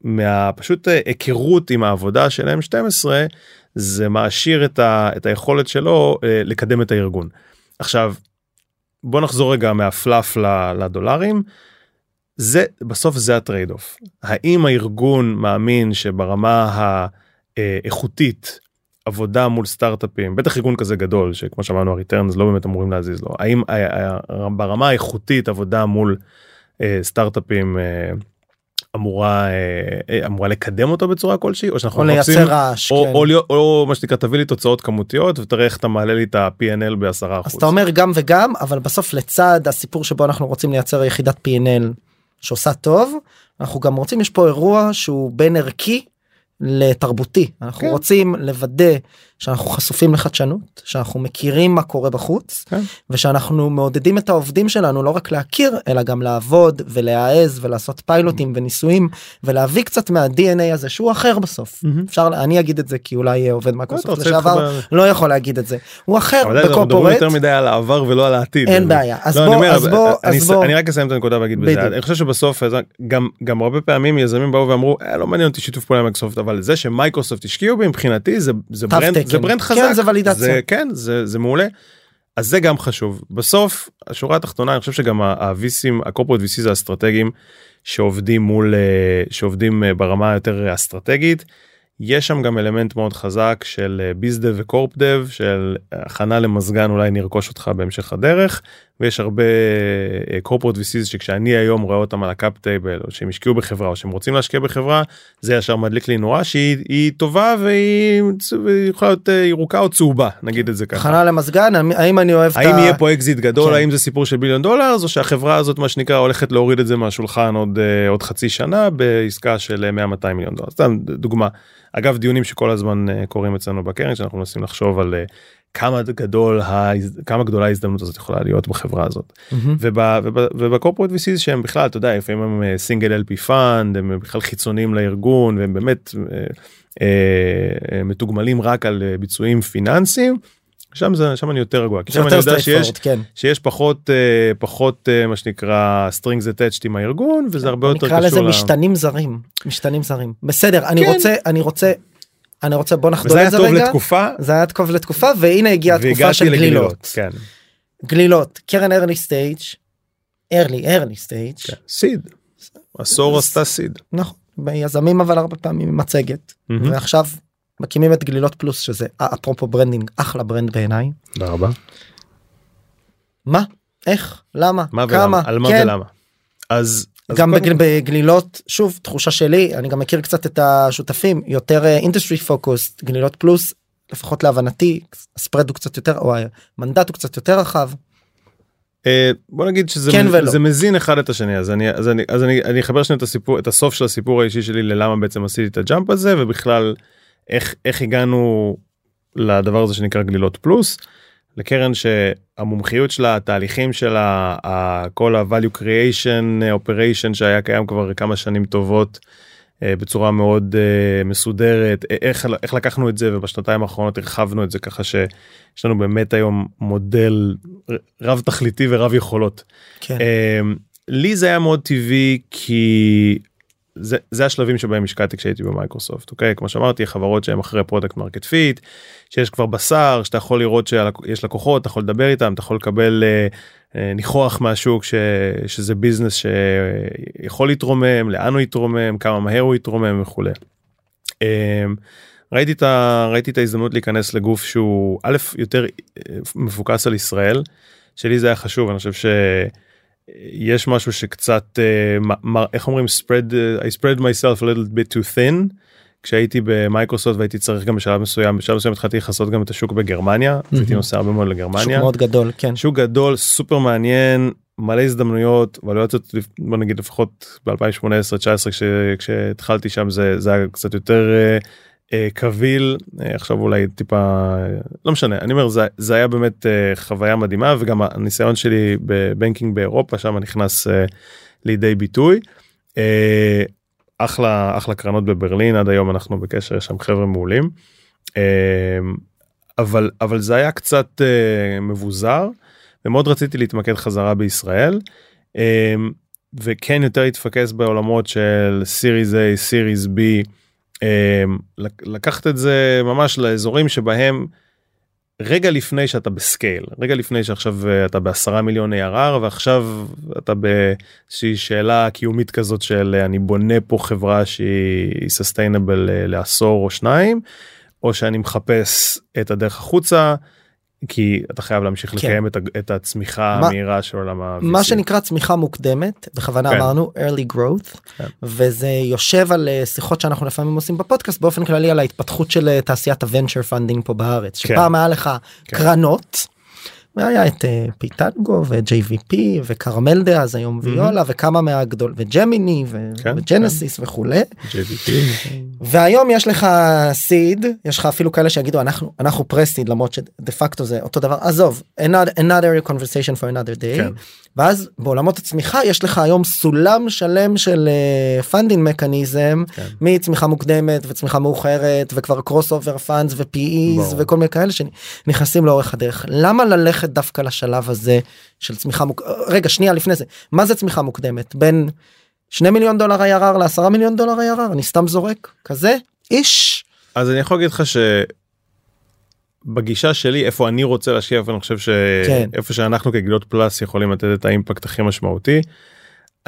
מהפשוט אה, היכרות עם העבודה של M12 זה מעשיר את, ה... את היכולת שלו לקדם את הארגון. עכשיו בוא נחזור רגע מהפלאפ לדולרים. זה בסוף זה ה trade off האם הארגון מאמין שברמה האיכותית עבודה מול סטארט-אפים בטח ארגון כזה גדול שכמו שאמרנו ה returns לא באמת אמורים להזיז לו האם ברמה האיכותית עבודה מול אה, סטארט-אפים אה, אמורה אה, אה, אמורה לקדם אותו בצורה כלשהי או שאנחנו או לייצר רעש. או, כן. או, להיות- או מה שנקרא תביא לי תוצאות כמותיות ותראה איך אתה מעלה לי את ה-P&L בעשרה אז אחוז. אתה אומר גם וגם אבל בסוף לצד הסיפור שבו אנחנו רוצים לייצר יחידת P&L שעושה טוב אנחנו גם רוצים יש פה אירוע שהוא בין ערכי לתרבותי אנחנו כן. רוצים לוודא שאנחנו חשופים לחדשנות שאנחנו מכירים מה קורה בחוץ כן. ושאנחנו מעודדים את העובדים שלנו לא רק להכיר אלא גם לעבוד ולהעז ולעשות פיילוטים וניסויים ולהביא קצת מה-DNA הזה שהוא אחר בסוף מהמם. אפשר אני אגיד את זה כי אולי עובד מייקרוסופט לשעבר לא יכול להגיד את זה הוא אחר ב corporate יותר מדי על העבר ולא על העתיד. אין בעיה אז לא, אני בוא אז בוא אז בוא אני רק אסיים את הנקודה ואגיד בזה. אני חושב שבסוף גם גם הרבה פעמים יזמים באו ואמרו "אה, לא מעניין אותי שיתוף פעולה עם מייקרוסופט אבל זה שמייקרוסופט השקיעו בי מבחינתי זה זה brand. זה brand כן, חזק זה ולידציה. זה כן זה זה מעולה. אז זה גם חשוב בסוף השורה התחתונה אני חושב שגם ה VCים ה corporate VCs האסטרטגיים שעובדים מול אה, שעובדים אה, ברמה היותר אסטרטגית. יש שם גם אלמנט מאוד חזק של bizdev ו corp dev של הכנה למזגן אולי נרכוש אותך בהמשך הדרך ויש הרבה corporate VCs שכשאני היום רואה אותם על ה cap table או שהם השקיעו בחברה או שהם רוצים להשקיע בחברה זה ישר מדליק לי נורה שהיא היא טובה והיא והיא יכולה להיות אה, ירוקה או צהובה נגיד את זה ככה. הכנה למזגן האם אני אוהב את האם ה- יהיה פה אקזיט גדול כן. האם זה סיפור של billion דולר או שהחברה הזאת מה שנקרא הולכת להוריד את זה מהשולחן עוד אה, עוד חצי שנה בעסקה של 100-200 מיליון דולר סתם דוגמה. אגב דיונים שכל הזמן אה, קורים אצלנו בקרן שאנחנו מנסים לחשוב על אה, כמה גדול כמה גדולה ההזדמנות הזאת יכולה להיות בחברה הזאת. מהמם. וב corporate VCs שהם בכלל אתה יודע לפעמים הם single LP fund הם בכלל חיצוניים לארגון והם באמת אה, אה, מתוגמלים רק על אה, ביצועים פיננסיים. שם זה שם אני יותר רגוע כי שם אני יודע שיש straightforward, כן. שיש פחות אה, פחות אה, מה שנקרא strings attached עם הארגון וזה הרבה יותר נקרא קשור. לזה ל- משתנים זרים משתנים זרים בסדר אני כן. רוצה אני רוצה אני רוצה בוא נחדול וזה היה את זה טוב רגע לתקופה זה היה טוב לתקופה והנה הגיעה התקופה של גלילות כן, גלילות קרן early stage early early stage כן. סיד. עשור עשתה seed. נכון ביזמים אבל הרבה פעמים עם מצגת מהמם. ועכשיו מקימים את גלילות פלוס שזה אה, אפרופו branding אחלה brand בעיניי תודה רבה. מה איך למה מה כמה ולמה על מה כן. ולמה. אז גם בגל, בגלילות שוב תחושה שלי אני גם מכיר קצת את השותפים יותר industry focus גלילות פלוס לפחות להבנתי ה spread הוא קצת יותר או המנדט הוא קצת יותר רחב אה, בוא נגיד שזה כן ולא. זה מזין אחד את השני אז אני אז אני אז אני אני אחבר שנייה את הסיפור את הסוף של הסיפור האישי שלי ללמה בעצם עשיתי את הג'אמפ הזה ובכלל איך איך הגענו לדבר הזה שנקרא גלילות פלוס. לקרן שהמומחיות שלה התהליכים שלה כל ה-value creation אה, operation שהיה קיים כבר כמה שנים טובות אה, בצורה מאוד אה, מסודרת איך איך לקחנו את זה ובשנתיים האחרונות הרחבנו את זה ככה שיש לנו באמת היום מודל רב תכליתי ורב יכולות. כן לי זה היה מאוד טבעי כי זה, זה השלבים שבהם השקעתי כשהייתי במייקרוסופט אוקיי כמו שאמרתי חברות שהן אחרי product market fit שיש כבר בשר שאתה יכול לראות שיש לקוחות אתה יכול לדבר איתם אתה יכול לקבל אה, אה, ניחוח מהשוק ש, שזה business שיכול להתרומם לאן הוא יתרומם כמה מהר הוא יתרומם וכולי. אמ, ראיתי את, ה, ראיתי את ההזדמנות להיכנס לגוף שהוא א' יותר אה, מפוקס על ישראל שלי זה היה חשוב אני חושב שיש משהו שקצת אה, איך אומרים? spread אה, I spread myself a little bit too thin. כשהייתי במייקרוסופט והייתי צריך גם בשלב מסוים בשלב מסוים התחלתי לכסות גם את השוק בגרמניה אז הייתי נוסע הרבה מאוד שוק לגרמניה מאוד גדול כן. שוק גדול סופר מעניין מלא הזדמנויות ואלויות בוא נגיד לפחות ב2018-2019 כש, כשהתחלתי שם זה זה היה קצת יותר אה, קביל אה, עכשיו אולי טיפה אה, לא משנה אני אומר זה, זה היה באמת אה, חוויה מדהימה וגם הניסיון שלי בבנקינג באירופה שם נכנס אה, לידי ביטוי. אה, אחלה אחלה קרנות בברלין עד היום אנחנו בקשר יש שם חבר'ה מעולים. אה, אבל אבל זה היה קצת אה, מבוזר ומאוד רציתי להתמקד חזרה בישראל אה, וכן יותר להתפקס בעולמות של סיריס A סיריס B אה, לקחת את זה ממש לאזורים שבהם רגע לפני שאתה ב scale רגע לפני שעכשיו אה, אתה בעשרה מיליון ARR ועכשיו אתה באיזושהי שאלה קיומית כזאת של אה, אני בונה פה חברה שהיא sustainable לעשור או שניים או שאני מחפש את הדרך החוצה כי אתה חייב להמשיך כן. לקיים את, את הצמיחה מה- המהירה של עולם ה מה שנקרא צמיחה מוקדמת בכוונה כן. אמרנו early growth כן. וזה יושב על אה, שיחות שאנחנו לפעמים עושים בפודקאסט באופן כללי על ההתפתחות של אה, תעשיית ה venture funding פה בארץ כן. שפעם היה לך כן. קרנות היה את אה, פיטנגו ו-JVP וקרמל דאז היום ויולה וכמה מהגדול וג'מיני ו- כן, וג'נסיס וכולי JVP. והיום יש לך seed יש לך אפילו כאלה שיגידו אנחנו אנחנו pre-seed למרות שדה פקטו זה אותו דבר עזוב another, another conversation for another day כן. ואז בעולמות הצמיחה יש לך היום סולם שלם של funding mechanism כן. מצמיחה מוקדמת וצמיחה מאוחרת וכבר crossover funds ו-PEs ברור. וכל מיני כאלה שנכנסים לאורך הדרך למה ללכת דווקא לשלב הזה של צמיחה מוק... רגע שנייה לפני זה. מה זה צמיחה מוקדמת? בין 2 מיליון דולר ARR ל-10 מיליון דולר ARR אני סתם זורק. כזה? ish? אז אני יכול להגיד לך שבגישה שלי איפה אני רוצה להשקיע איפה אני חושב כן. שאיפה שאנחנו כגלילות פלוס יכולים לתת את האימפקט הכי משמעותי.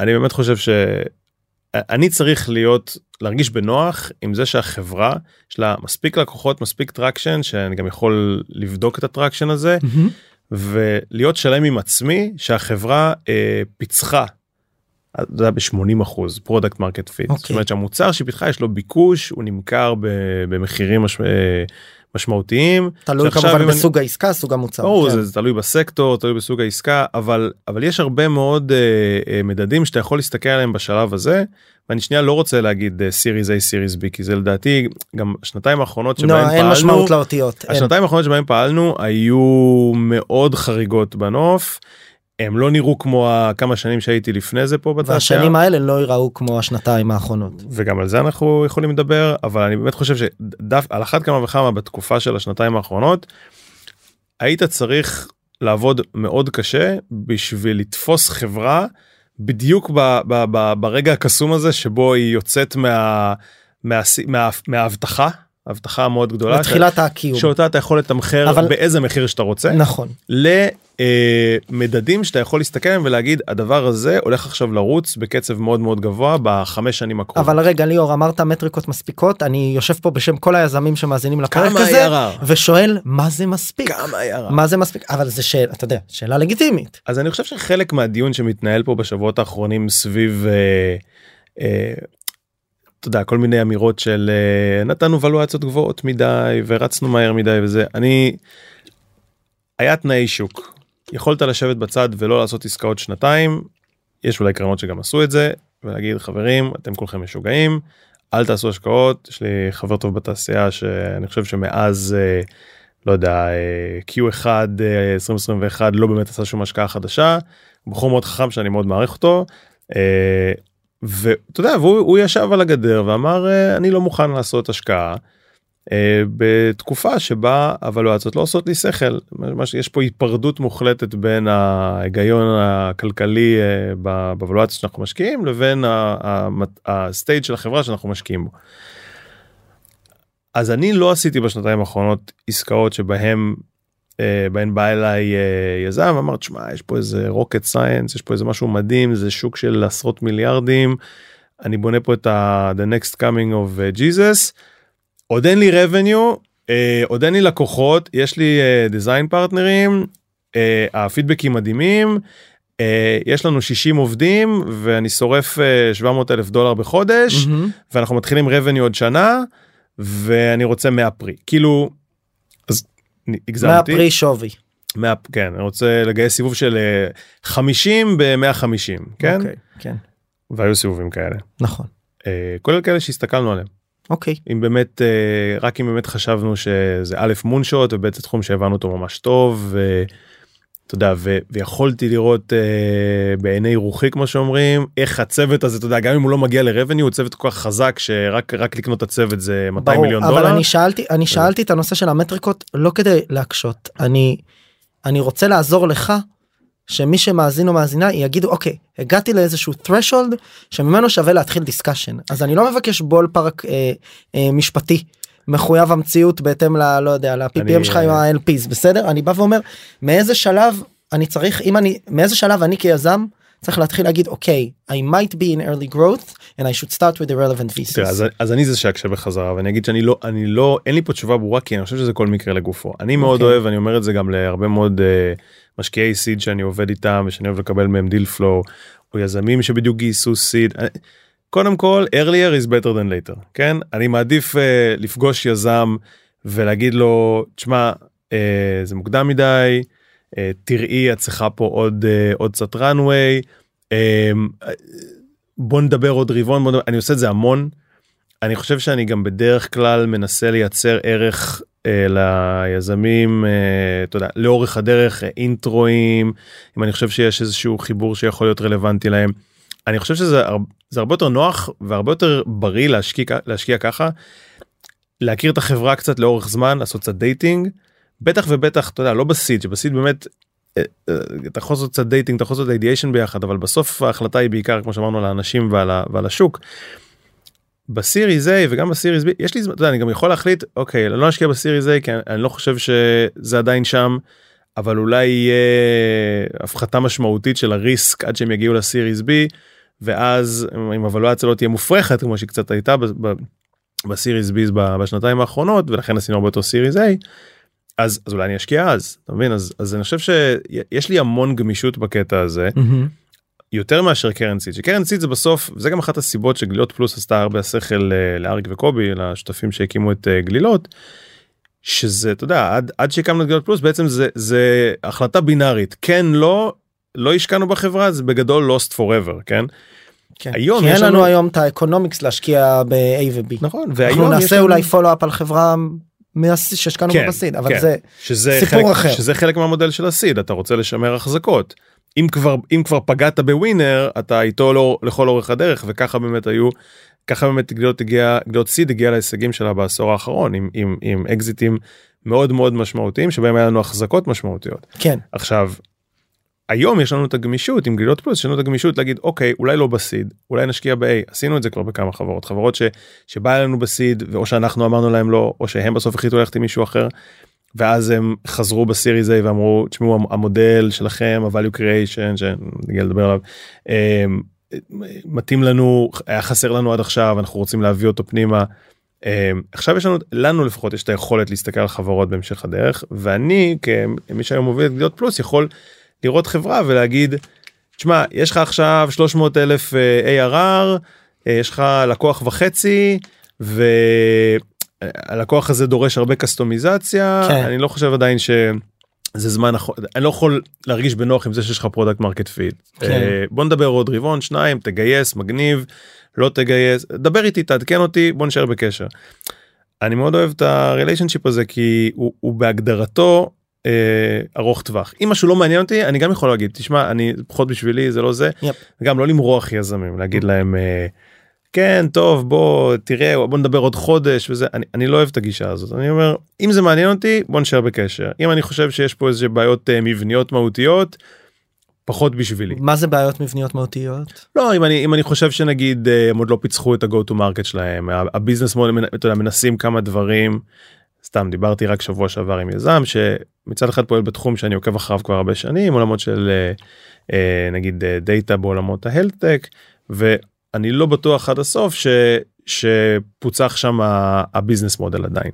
אני באמת חושב שאני צריך להיות להרגיש בנוח עם זה שהחברה יש לה מספיק לקוחות מספיק traction שאני גם יכול לבדוק את ה traction הזה ולהיות שלם עם עצמי שהחברה אה, פיצחה. זה היה ב-80 אחוז product market fit. זאת אוקיי. אומרת שהמוצר שהיא פיתחה יש לו ביקוש הוא נמכר במחירים מש... אה, משמעותיים. תלוי כמובן אם בסוג העסקה סוג המוצר. ברור כן. זה, זה תלוי בסקטור תלוי בסוג העסקה אבל אבל יש הרבה מאוד אה, אה, מדדים שאתה יכול להסתכל עליהם בשלב הזה ואני שנייה לא רוצה להגיד series A series B כי זה לדעתי גם השנתיים האחרונות שבהם לא, אין פעלנו משמעות לאותיות. השנתיים האחרונות שבהם פעלנו היו מאוד חריגות בנוף. הם לא נראו כמו הכמה שנים שהייתי לפני זה פה בתעשייה. והשנים האלה לא ייראו כמו השנתיים האחרונות. וגם על זה אנחנו יכולים לדבר אבל אני באמת חושב שדף על אחת כמה וכמה בתקופה של השנתיים האחרונות היית צריך לעבוד מאוד קשה בשביל לתפוס חברה בדיוק ב, ב, ב, ברגע הקסום הזה שבו היא יוצאת מה, מה, מה, מההבטחה הבטחה המאוד גדולה בתחילת הקיום. שאותה אתה יכול לתמחר אבל- באיזה מחיר שאתה רוצה נכון. למדדים שאתה יכול להסתכל עליהם ולהגיד הדבר הזה הולך עכשיו לרוץ בקצב מאוד מאוד גבוה בחמש שנים הקרובות. אבל רגע ליאור אמרת מטריקות מספיקות אני יושב פה בשם כל היזמים שמאזינים לפרק הזה? ושואל מה זה מספיק כמה ARR? מה זה מספיק אבל זה שאלה אתה יודע שאלה לגיטימית אז אני חושב שחלק מהדיון שמתנהל פה בשבועות האחרונים סביב אה, אה, אתה יודע כל מיני אמירות של אה, נתנו ולואציות גבוהות מדי ורצנו מהר מדי וזה אני היה תנאי שוק יכולת לשבת בצד ולא לעשות עסקאות שנתיים יש אולי קרנות שגם עשו את זה ולהגיד חברים אתם כולכם משוגעים אל תעשו השקעות יש לי חבר טוב בתעשייה שאני חושב שמאז. אה, לא יודע אה, Q1 אה, 2021 לא באמת עשה שום השקעה חדשה בחור מאוד חכם שאני מאוד מעריך אותו. ואתה יודע והוא הוא ישב על הגדר ואמר אה, אני לא מוכן לעשות השקעה. אה, בתקופה שבה ה valuationות לא עושות לי שכל מה שיש פה היפרדות מוחלטת בין ההיגיון הכלכלי אה, ב- ב valuationות שאנחנו משקיעים לבין ה- ה- ה state של החברה שאנחנו משקיעים בו. אז אני לא עשיתי בשנתיים האחרונות עסקאות שבהם בהן בא אליי אה, יזם ואמר תשמע יש פה איזה rocket science יש פה איזה משהו מדהים זה שוק של עשרות מיליארדים אני בונה פה את ה- the next coming of אה, Jesus עוד אין לי revenue אה, עוד אין לי לקוחות יש לי דיזיין פרטנרים הפידבקים מדהימים. אה, יש לנו 60 עובדים ואני שורף אה, 700 אלף דולר בחודש מהמם. ואנחנו מתחילים revenue עוד שנה ואני רוצה 100 פרי כאילו הגזמתי מהפרי שווי. 100 כן אני רוצה לגייס סיבוב של אה, 50 ב-150 כן? אוקיי, כן. והיו סיבובים כאלה. נכון. אה, כולל כאלה שהסתכלנו עליהם. אוקיי. אם באמת אה, רק אם באמת חשבנו שזה א' מונשוט ובעצם תחום שהבנו אותו ממש טוב. ואתה יודע ויכולתי לראות אה, בעיני רוחי כמו שאומרים איך הצוות הזה אתה יודע גם אם הוא לא מגיע לרבניו הוא צוות כל כך חזק שרק רק לקנות את הצוות זה 200 ברור, מיליון אבל דולר. אני שאלתי אני שאלתי את הנושא של המטריקות לא כדי להקשות. אני אני רוצה לעזור לך שמי שמאזין או מאזינה יגידו אוקיי הגעתי לאיזשהו threshold שממנו שווה להתחיל discussion אז אני לא מבקש ballpark אה, אה, משפטי מחויב המציאות בהתאם ל... לא יודע ל-PPM אני- שלך עם ה-LPs בסדר אני בא ואומר מאיזה שלב אני צריך אם אני מאיזה שלב אני כיזם צריך להתחיל להגיד אוקיי I might be in early growth and I should start with the relevant תראה, pieces. אז, אז אני זה שאקשה בחזרה ואני אגיד שאני לא אני לא אין לי פה תשובה ברורה כי אני חושב שזה כל מקרה לגופו אני מאוד אוקיי. אוהב אני אומר את זה גם להרבה מאוד uh, משקיעי seed שאני עובד איתם ושאני אוהב לקבל מהם deal flow או יזמים שבדיוק גייסו seed. קודם כל earlier is better than later כן אני מעדיף uh, לפגוש יזם ולהגיד לו תשמע uh, זה מוקדם מדי אה, תראי את צריכה פה עוד אה, עוד קצת runway אה, בוא נדבר עוד רבעון נדבר, אני עושה את זה המון. אני חושב שאני גם בדרך כלל מנסה לייצר ערך אה, ליזמים אה, אתה יודע לאורך הדרך intro-ים אם אני חושב שיש איזשהו חיבור שיכול להיות רלוונטי להם. אני חושב שזה הר- זה הרבה יותר נוח והרבה יותר בריא להשקיע להשקיע ככה. להכיר את החברה קצת לאורך זמן לעשות קצת dating בטח ובטח אתה יודע לא ב seed שב seed באמת אה, אה, אתה יכול לעשות קצת dating אתה יכול לעשות ideation ביחד אבל בסוף ההחלטה היא בעיקר כמו שאמרנו על האנשים ועל, ה- ועל השוק. ב series A וגם ב series B יש לי זמן אני גם יכול להחליט אוקיי אני לא אשקיע ב series A כי אני, אני לא חושב שזה עדיין שם אבל אולי יהיה הפחתה משמעותית של הריסק עד שהם יגיעו לסיריז B ואז אם הוולואציה לא תהיה מופרכת כמו שהיא קצת הייתה ב- ב- בסיריז B בשנתיים האחרונות ולכן עשינו הרבה יותר סיריז A. אז, אז אולי אני אשקיע אז אתה מבין אז אז אני חושב שיש לי המון גמישות בקטע הזה יותר מאשר קרן סיד שקרן סיד זה בסוף זה גם אחת הסיבות שגלילות פלוס עשתה הרבה שכל אה, לאריק וקובי לשותפים שהקימו את אה, גלילות. שזה אתה יודע עד עד שהקמנו את גלילות פלוס בעצם זה זה החלטה בינארית כן לא לא השקענו בחברה זה בגדול lost forever כן כן. היום כי אין לנו היום את ה economics להשקיע ב-A ו-B. נכון אנחנו והיום יש נעשה אולי follow-up על חברה שהשקענו כן, ב seed אבל כן. זה שזה סיפור חלק, אחר. שזה חלק מהמודל של ה seed אתה רוצה לשמר החזקות. אם כבר אם כבר פגעת ב winner אתה איתו לא, לכל אורך הדרך וככה באמת היו ככה באמת גלילות הגיע גלילות סיד הגיע להישגים שלה בעשור האחרון עם עם עם אקזיטים מאוד מאוד משמעותיים שבהם היה לנו החזקות משמעותיות כן עכשיו. היום יש לנו את הגמישות עם גלילות פלוס יש לנו את הגמישות להגיד אוקיי אולי לא בסיד אולי נשקיע ב-A עשינו את זה כבר בכמה חברות חברות ש, שבא אלינו בסיד ואו שאנחנו אמרנו להם לא או שהם בסוף החליטו ללכת עם מישהו אחר. ואז הם חזרו בסיריז A ואמרו תשמעו המודל שלכם ה-value creation שנגיע לדבר עליו אמ, מתאים לנו היה חסר לנו עד עכשיו אנחנו רוצים להביא אותו פנימה. אמ, עכשיו יש לנו לנו לפחות יש את היכולת להסתכל על חברות בהמשך הדרך ואני כמי שהיום מוביל את גלילות פלוס יכול לראות חברה ולהגיד תשמע יש לך עכשיו 300 אלף אה, ARR אה, יש לך לקוח וחצי והלקוח הזה דורש הרבה קסטומיזציה כן. אני לא חושב עדיין ש... זה זמן נכון אני לא יכול להרגיש בנוח עם זה שיש לך product market fit. בוא נדבר עוד רבעון שניים תגייס מגניב לא תגייס דבר איתי תעדכן אותי בוא נשאר בקשר. אני מאוד אוהב את ה relationship הזה כי הוא, הוא בהגדרתו אה, ארוך טווח אם משהו לא מעניין אותי אני גם יכול להגיד תשמע אני פחות בשבילי זה לא זה if. גם לא למרוח יזמים להגיד להם אה, כן טוב בוא תראה בוא נדבר עוד חודש וזה. אני, אני לא אוהב את הגישה הזאת. אני אומר אם זה מעניין אותי בוא נשאר בקשר. אם אני חושב שיש פה איזה בעיות אה, מבניות מהותיות פחות בשבילי. מה זה בעיות מבניות מהותיות? לא אם אני אם אני חושב שנגיד אה, הם עוד לא פיצחו את ה-go to market שלהם ה business model מנסים כמה דברים. סתם דיברתי רק שבוע שעבר עם יזם שמצד אחד פועל בתחום שאני עוקב אחריו כבר הרבה שנים עולמות של אה, אה, נגיד data בעולמות ה health tech ואני לא בטוח עד הסוף ש, שפוצח שם ה business model עדיין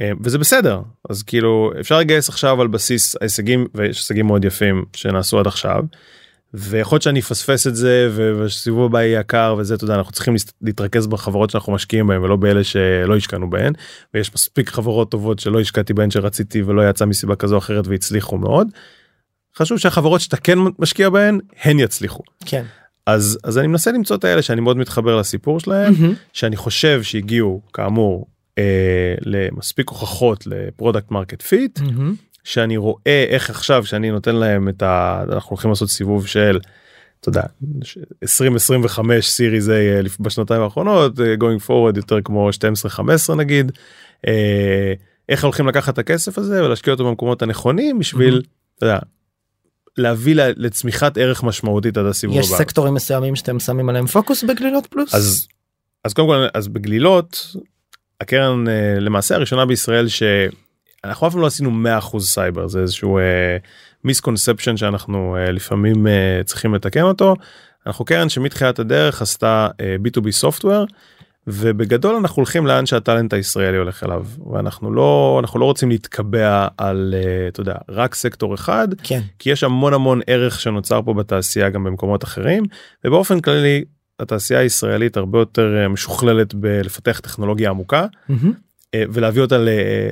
אה, וזה בסדר אז כאילו אפשר לגייס עכשיו על בסיס ההישגים ויש הישגים מאוד יפים שנעשו עד עכשיו. ויכול להיות שאני אפספס את זה ובסיבוב הבא יהיה יקר וזה אתה יודע אנחנו צריכים להתרכז בחברות שאנחנו משקיעים בהם ולא באלה שלא השקענו בהן ויש מספיק חברות טובות שלא השקעתי בהן שרציתי ולא יצא מסיבה כזו או אחרת והצליחו מאוד. חשוב שהחברות שאתה כן משקיע בהן הן יצליחו כן אז אז אני מנסה למצוא את האלה שאני מאוד מתחבר לסיפור שלהם שאני חושב שהגיעו כאמור אה, למספיק הוכחות ל product market fit שאני רואה איך עכשיו שאני נותן להם את ה... אנחנו הולכים לעשות סיבוב של. אתה יודע 2025 series A אה, בשנתיים האחרונות אה, going forward יותר כמו 12-15 נגיד. אה, איך הולכים לקחת את הכסף הזה ולהשקיע אותו במקומות הנכונים בשביל אתה יודע, להביא לצמיחת ערך משמעותית עד הסיבוב יש הבא. סקטורים מסוימים שאתם שמים עליהם פוקוס בגלילות פלוס אז אז קודם כל אז בגלילות הקרן אה, למעשה הראשונה בישראל שאנחנו אף פעם לא עשינו 100% סייבר זה איזשהו misconception שאנחנו אה, לפעמים אה, צריכים לתקן אותו. אנחנו קרן שמתחילת הדרך עשתה אה, B2B software ובגדול אנחנו הולכים לאן שה talent הישראלי הולך אליו ואנחנו לא אנחנו לא רוצים להתקבע על אה, אתה יודע רק סקטור אחד כן כי יש המון המון ערך שנוצר פה בתעשייה גם במקומות אחרים ובאופן כללי התעשייה הישראלית הרבה יותר אה, משוכללת בלפתח טכנולוגיה עמוקה. אה, ולהביא אותה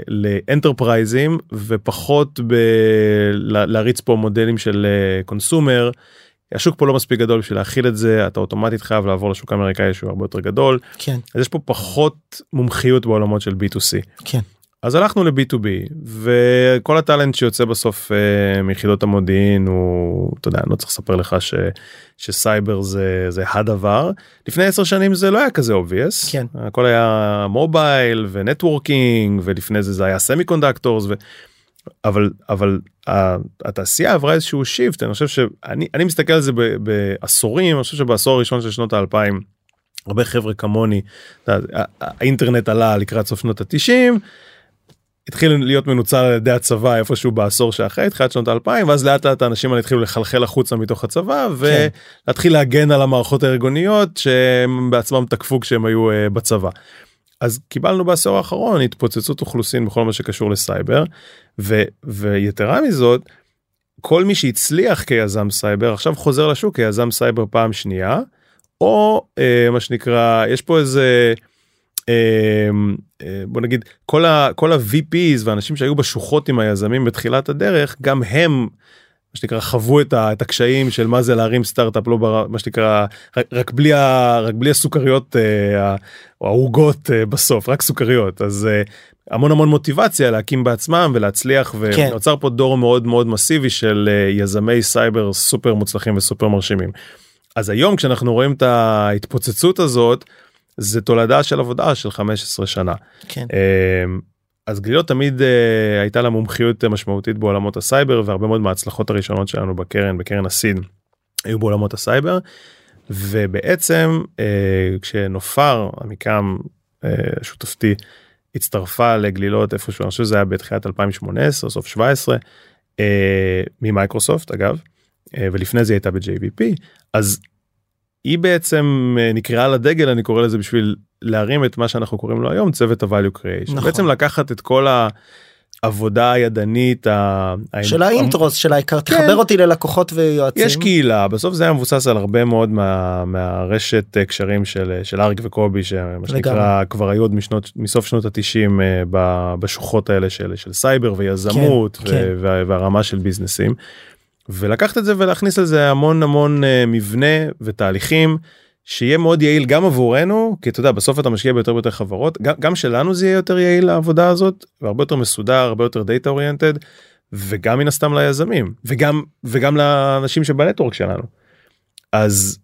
לאנטרפרייזים ופחות ב... לה- להריץ פה מודלים של קונסומר. השוק פה לא מספיק גדול בשביל להכיל את זה אתה אוטומטית חייב לעבור לשוק האמריקאי שהוא הרבה יותר גדול כן, אז יש פה פחות מומחיות בעולמות של b2c. כן. אז הלכנו ל-B2B וכל הטאלנט שיוצא בסוף uh, מיחידות המודיעין הוא אתה יודע אני לא צריך לספר לך ש, שסייבר זה זה הדבר לפני 10 שנים זה לא היה כזה obvious כן. הכל היה מובייל ו networking ולפני זה זה היה semiconductors ו... אבל אבל התעשייה עברה איזשהו shift אני חושב שאני אני מסתכל על זה ב- בעשורים אני חושב שבעשור הראשון של שנות האלפיים הרבה חבר'ה כמוני האינטרנט עלה לקראת סוף שנות התשעים. התחיל להיות מנוצל על ידי הצבא איפשהו בעשור שאחרי תחילת שנות האלפיים ואז לאט לאט האנשים האלה התחילו לחלחל החוצה מתוך הצבא כן. ולהתחיל להגן על המערכות הארגוניות שהם בעצמם תקפו כשהם היו uh, בצבא. אז קיבלנו בעשור האחרון התפוצצות אוכלוסין בכל מה שקשור לסייבר ו, ויתרה מזאת כל מי שהצליח כיזם סייבר עכשיו חוזר לשוק כיזם סייבר פעם שנייה או אה, מה שנקרא יש פה איזה אה, אה, בוא נגיד כל ה כל ה-VPs ואנשים שהיו בשוחות עם היזמים בתחילת הדרך גם הם שנקרא חוו את, ה, את הקשיים של מה זה להרים סטארט-אפ לא בר, מה שנקרא רק, רק בלי ה, רק בלי הסוכריות אה, או העוגות אה, בסוף רק סוכריות אז אה, המון המון מוטיבציה להקים בעצמם ולהצליח כן. ונוצר פה דור מאוד מאוד מסיבי של אה, יזמי סייבר סופר מוצלחים וסופר מרשימים. אז היום כשאנחנו רואים את ההתפוצצות הזאת זה תולדה של עבודה של 15 שנה. כן. אמ, אז גלילות תמיד אה, הייתה לה מומחיות אה, משמעותית בעולמות הסייבר והרבה מאוד מההצלחות הראשונות שלנו בקרן בקרן ה seed היו בעולמות הסייבר. ובעצם אה, כשנופר עמיקם אה, שותפתי הצטרפה לגלילות איפשהו אני חושב שזה היה בתחילת 2018 סוף 17 אה, ממייקרוסופט אגב אה, ולפני זה הייתה ב-JVP אז היא בעצם אה, נקראה לדגל אני קורא לזה בשביל להרים את מה שאנחנו קוראים לו היום צוות ה-value creation נכון. בעצם לקחת את כל העבודה הידנית ה- של ה- האינטרוס של העיקר כן. תחבר אותי ללקוחות ויועצים. יש קהילה בסוף זה היה מבוסס על הרבה מאוד מה, מהרשת אה, קשרים של של אריק וקובי שמה שנקרא כבר היו עוד משנות מסוף שנות התשעים אה, בשוחות האלה של של סייבר ויזמות כן, ו- כן. וה- והרמה של ביזנסים. ולקחת את זה ולהכניס לזה המון המון אה, מבנה ותהליכים שיהיה מאוד יעיל גם עבורנו כי אתה יודע בסוף אתה משקיע ביותר ויותר חברות גם, גם שלנו זה יהיה יותר יעיל העבודה הזאת והרבה יותר מסודר הרבה יותר data oriented וגם מן הסתם ליזמים וגם וגם לאנשים שב network שלנו. אז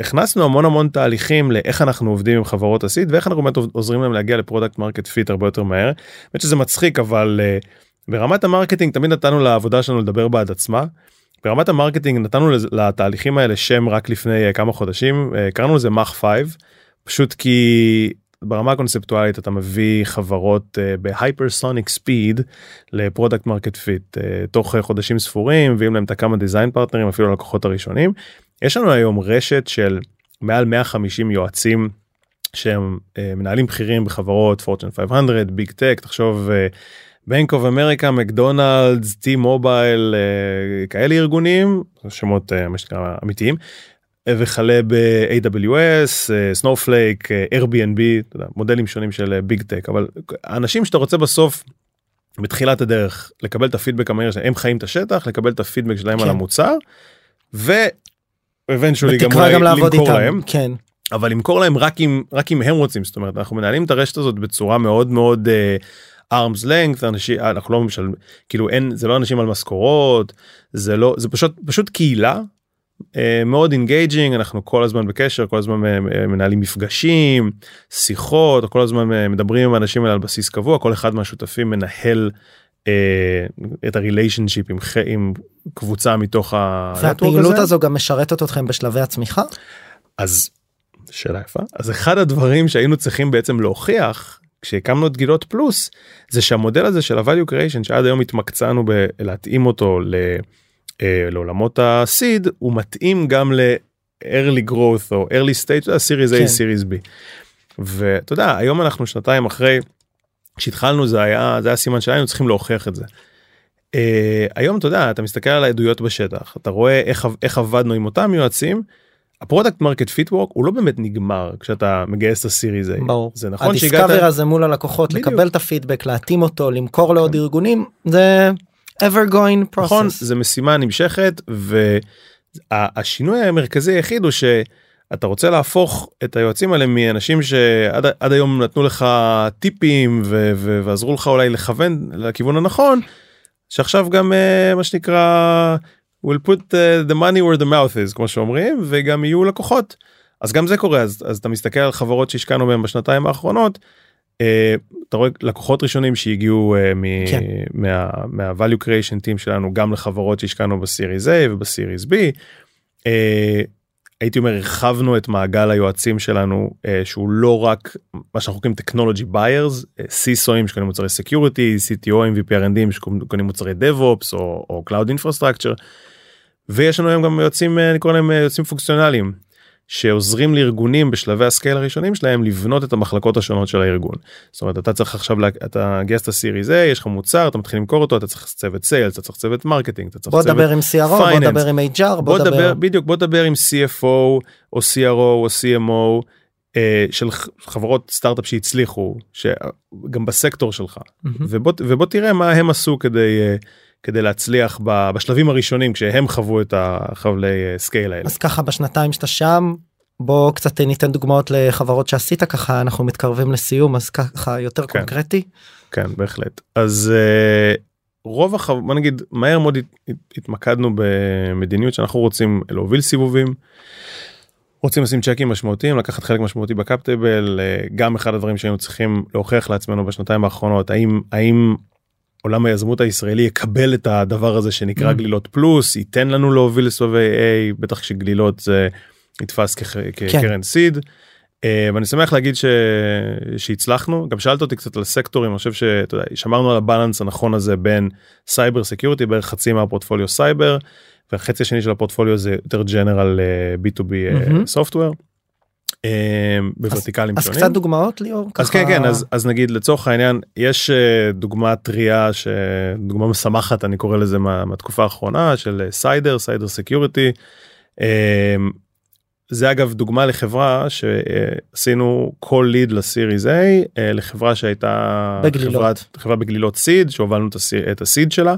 הכנסנו המון המון תהליכים לאיך אנחנו עובדים עם חברות ה seed ואיך אנחנו באמת עוזרים להם להגיע ל product market fit הרבה יותר מהר. באמת שזה מצחיק אבל אה, ברמת ה marketing תמיד נתנו לעבודה שלנו לדבר בעד עצמה. ברמת ה marketing נתנו לתהליכים האלה שם רק לפני אה, כמה חודשים אה, קראנו לזה Mach 5 פשוט כי ברמה הקונספטואלית אתה מביא חברות אה, ב hypersonic speed ל product market fit תוך חודשים ספורים מביאים להם את הכמה דיזיין פרטנרים אפילו הלקוחות הראשונים. יש לנו היום רשת של מעל 150 יועצים שהם מנהלים בכירים בחברות Fortune 500 big tech תחשוב. אה, Bank of America McDonald's T-Mobile אה, כאלה ארגונים שמות אה, מה שנקרא אמיתיים אה, וכלה ב-AWS, Snowflake, Airbnb, אתה יודע, מודלים שונים של big tech אבל האנשים שאתה רוצה בסוף בתחילת הדרך לקבל את הפידבק המהיר שלהם הם חיים את השטח לקבל את הפידבק שלהם כן. על המוצר. ו eventually גם גם לעבוד למכור איתם. להם כן. אבל למכור להם רק אם רק אם הם רוצים זאת אומרת אנחנו מנהלים את הרשת הזאת בצורה מאוד מאוד arm's אה, length אנשים אנחנו לא משלמים כאילו אין זה לא אנשים על משכורות זה לא זה פשוט פשוט קהילה אה, מאוד engaging אנחנו כל הזמן בקשר כל הזמן אה, מנהלים מפגשים שיחות כל הזמן מדברים עם האנשים האלה על בסיס קבוע כל אחד מהשותפים מנהל. את ה relationship עם, עם קבוצה מתוך ה... והפעילות הזו גם משרתת אתכם בשלבי הצמיחה? אז שאלה יפה אז אחד הדברים שהיינו צריכים בעצם להוכיח כשהקמנו את גילות פלוס זה שהמודל הזה של ה-value creation שעד היום התמקצענו בלהתאים אותו ל, אה, לעולמות הסיד הוא מתאים גם ל-early growth או early stage, series A, כן. series B. ואתה יודע היום אנחנו שנתיים אחרי כשהתחלנו זה היה זה היה סימן שהיינו צריכים להוכיח את זה. Uh, היום אתה יודע אתה מסתכל על העדויות בשטח אתה רואה איך איך עבדנו עם אותם יועצים ה product market fit work הוא לא באמת נגמר כשאתה מגייס את ה series A. ברור. זה נכון ה discovery שהגעת הזה מול הלקוחות בדיוק. כן. לקבל את הפידבק להתאים אותו למכור לעוד ארגונים זה ever going נכון process. זה משימה נמשכת והשינוי המרכזי היחיד הוא שאתה רוצה להפוך את היועצים האלה מאנשים שעד עד היום נתנו לך טיפים ו- ו- ועזרו לך אולי לכוון לכיוון הנכון שעכשיו גם אה, מה שנקרא will put אה, the money where the mouth is כמו שאומרים וגם יהיו לקוחות. אז גם זה קורה אז, אז אתה מסתכל על חברות שהשקענו בהם בשנתיים האחרונות. אה, אתה רואה לקוחות ראשונים שהגיעו אה, מ- כן. מה, מה value creation team שלנו גם לחברות שהשקענו בסיריס A ובסיריס B. אה, הייתי אומר הרחבנו את מעגל היועצים שלנו אה, שהוא לא רק מה שאנחנו קוראים buyers אה, CISOים שקונים מוצרי security CTOים ו-PRNDים שקונים מוצרי DevOps או, או Cloud Infrastructure. ויש לנו היום גם יועצים אה, אני קורא להם אה, יועצים פונקציונליים שעוזרים לארגונים בשלבי ה scale הראשונים שלהם לבנות את המחלקות השונות של הארגון. זאת אומרת אתה צריך עכשיו לה- אתה גייס את ה series A יש לך מוצר אתה מתחיל למכור אותו אתה צריך צוות sales אתה צריך צוות marketing אתה צריך בוא צוות נדבר עם CRO בוא. נדבר עם HR בוא בוא נדבר נדבר בדיוק בוא נדבר עם CFO או CRO או CMO אה, של חברות סטארט-אפ שהצליחו שגם בסקטור שלך מהמם. ובוא ובוא תראה מה הם עשו כדי אה, כדי להצליח בשלבים הראשונים כשהם חוו את החבלי אה, scale האלה. אז ככה בשנתיים שאתה שם בוא קצת ניתן דוגמאות לחברות שעשית ככה אנחנו מתקרבים לסיום אז ככה יותר כן. קונקרטי. כן בהחלט אז אה, רוב החב... בוא נגיד מהר מאוד הת- הת- התמקדנו במדיניות שאנחנו רוצים להוביל סיבובים. רוצים לשים צ'קים משמעותיים לקחת חלק משמעותי ב cap table אה, גם אחד הדברים שהיינו צריכים להוכיח לעצמנו בשנתיים האחרונות האם האם עולם היזמות הישראלי יקבל את הדבר הזה שנקרא Mm. גלילות פלוס ייתן לנו להוביל לסבבי A בטח שגלילות זה נתפס כח- כקרן seed. אה, ואני שמח להגיד ש... שהצלחנו גם שאלת אותי קצת על סקטורים אני חושב שאתה יודע, שמרנו על ה balance הנכון הזה בין cyber security בערך חצי מהפורטפוליו סייבר והחצי השני של הפורטפוליו זה יותר general b2b מהמם. software. בוורטיקלים אז שונים. קצת דוגמאות ליאור אז. כן כן אז אז נגיד לצורך העניין יש אה, דוגמה טריה שדוגמה משמחת אני קורא לזה מה, מהתקופה האחרונה של אה, Cider Cider Security. זה אגב דוגמה לחברה שעשינו co-lead ל series A אה, לחברה שהייתה בגלילות. חברת, חברה בגלילות seed שהובלנו את ה seed שלה.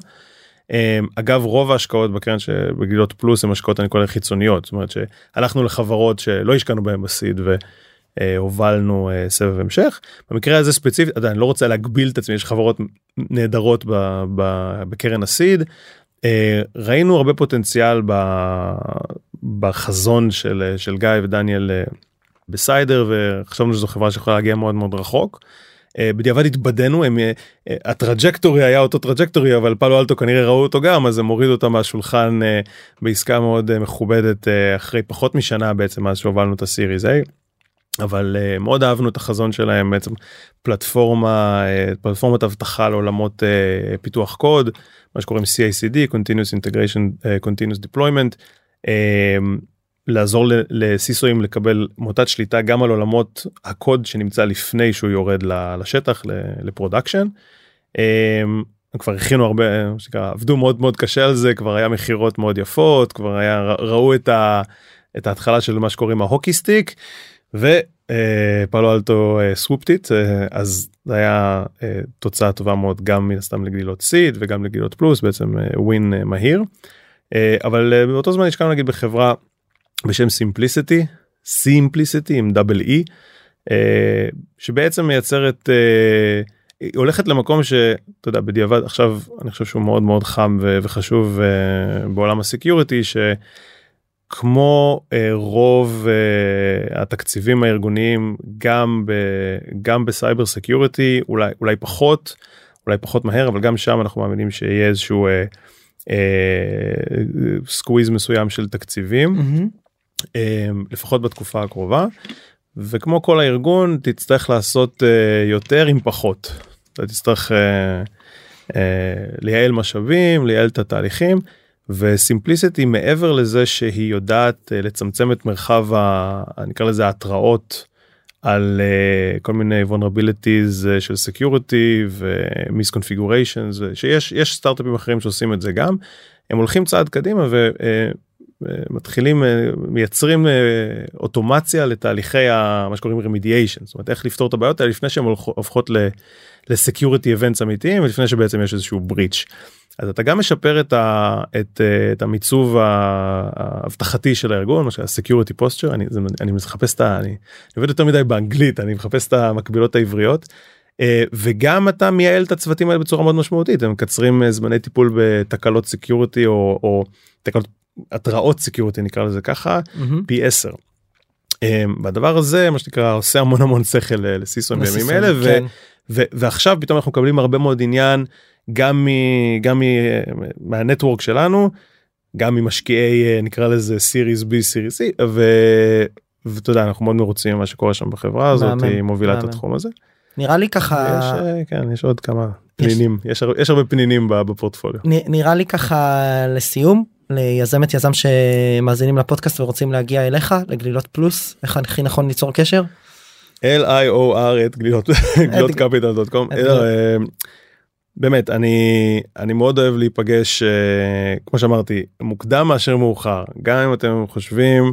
אה, אגב רוב ההשקעות בקרן שבגלילות פלוס הם השקעות אני קורא להן חיצוניות זאת אומרת שהלכנו לחברות שלא השקענו בהם ב seed והובלנו אה, סבב המשך במקרה הזה ספציפית עדיין לא רוצה להגביל את עצמי יש חברות נהדרות ב, ב, בקרן ה seed. אה, ראינו הרבה פוטנציאל ב, בחזון של של גיא ודניאל אה, ב Cider וחשבנו שזו חברה שיכולה להגיע מאוד מאוד רחוק. אה, בדיעבד התבדינו הם אה, אה, ה trajectory היה אותו trajectory אבל Palo Alto כנראה ראו אותו גם אז הם הורידו אותה מהשולחן בעסקה מאוד מכובדת אחרי פחות משנה בעצם מאז שהובלנו את ה series A. אבל מאוד אהבנו את החזון שלהם בעצם פלטפורמה פלטפורמת אבטחה לעולמות פיתוח קוד מה שקוראים CICD Continuous Integration Continuous Deployment לעזור ל CISO אים לקבל מוטת שליטה גם על עולמות הקוד שנמצא לפני שהוא יורד לשטח ל production. הם כבר הכינו הרבה שנקרא, עבדו מאוד מאוד קשה על זה כבר היה מכירות מאוד יפות כבר היה ראו את, ה, את ההתחלה של מה שקוראים ה hockey stick. ופאלו אלטו swept it אז זה היה אה, תוצאה טובה מאוד גם מן הסתם לגלילות סיד וגם לגלילות פלוס בעצם win מהיר אה, אבל אה, באותו זמן השקענו נגיד בחברה בשם סימפליסיטי סימפליסיטי עם double E אה, שבעצם מייצרת אה, היא הולכת למקום שאתה יודע בדיעבד עכשיו אני חושב שהוא מאוד מאוד חם וחשוב אה, בעולם ה security ש. כמו אה, רוב התקציבים הארגוניים גם ב, גם ב cyber security אולי אולי פחות אולי פחות מהר אבל גם שם אנחנו מאמינים שיהיה איזשהו squeeze מסוים של תקציבים מהמם. אה, לפחות בתקופה הקרובה וכמו כל הארגון תצטרך לעשות אה, יותר עם פחות. אתה תצטרך אה, לייעל משאבים לייעל את התהליכים וסימפליסיטי מעבר לזה שהיא יודעת לצמצם את מרחב ה... נקרא לזה ההתראות על כל מיני vulnerabilities של security ומיסקונפיגוריישן שיש יש סטארט-אפים אחרים שעושים את זה גם הם הולכים צעד קדימה מתחילים מייצרים אוטומציה לתהליכי ה, מה שקוראים remediation זאת אומרת איך לפתור את הבעיות האלה לפני שהן הופכות ל security events אמיתיים ולפני שבעצם יש איזשהו breach. אז אתה גם משפר את, ה, את, את המיצוב האבטחתי של הארגון, מה שה-security posture, אני, אני מחפש את ה... אני, אני עובד יותר מדי באנגלית, אני מחפש את המקבילות העבריות. אה, וגם אתה מייעל את הצוותים האלה בצורה מאוד משמעותית, הם מקצרים אה, זמני טיפול בתקלות security או, או תקלות התראות security נקרא לזה ככה, mm-hmm. פי 10. והדבר הזה מה שנקרא עושה המון המון שכל לסיסון בימים אלה כן. ו, ועכשיו פתאום אנחנו מקבלים הרבה מאוד עניין גם מ... גם מ... מה network שלנו, גם ממשקיעי אה, נקרא לזה series B series C. ואתה יודע אנחנו מאוד מרוצים ממה שקורה שם בחברה הזאת היא מובילה את התחום הזה. נראה לי ככה יש, אה, כן יש עוד כמה פנינים יש, יש, יש הרבה פנינים בפורטפוליו נראה לי ככה לסיום ליזמת יזם שמאזינים לפודקאסט ורוצים להגיע אליך לגלילות פלוס איך הכי נכון ליצור קשר. L-I-O-R את גלילות גלילות קפיטל דוט קום. באמת אני אני מאוד אוהב להיפגש uh, כמו שאמרתי מוקדם מאשר מאוחר גם אם אתם חושבים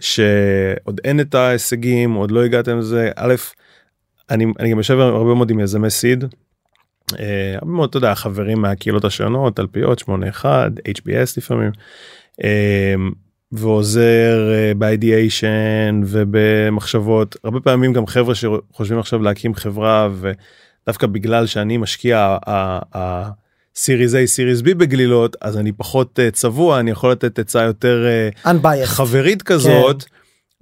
שעוד אין את ההישגים עוד לא הגעתם לזה א' אני, אני גם יושב הרבה מאוד עם יזמי סיד. Uh, הרבה מאוד אתה יודע חברים מהקהילות השונות תלפיות 81 HBS לפעמים. Uh, ועוזר uh, באידיאשן ובמחשבות הרבה פעמים גם חבר'ה שחושבים עכשיו להקים חברה. ו... דווקא בגלל שאני משקיע סיריס A סיריס B בגלילות אז אני פחות uh, צבוע אני יכול לתת עצה יותר uh, חברית כזאת. כן.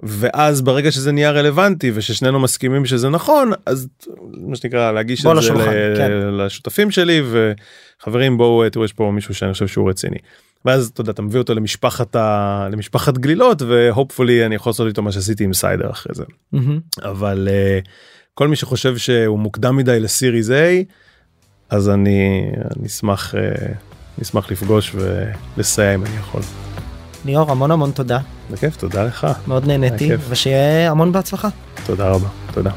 ואז ברגע שזה נהיה רלוונטי וששנינו מסכימים שזה נכון אז מה שנקרא להגיש את זה כן. לשותפים שלי וחברים בואו תראו יש פה מישהו שאני חושב שהוא רציני. ואז אתה יודע אתה מביא אותו למשפחת ה... למשפחת גלילות והופפולי אני יכול לעשות איתו מה שעשיתי עם סיידר אחרי זה mm-hmm. אבל uh, כל מי שחושב שהוא מוקדם מדי לסיריז A אז אני אשמח נשמח לפגוש ולסייע אם אני יכול. ליאור המון המון תודה. בכיף תודה לך. מאוד נהניתי ושיהיה המון בהצלחה. תודה רבה תודה.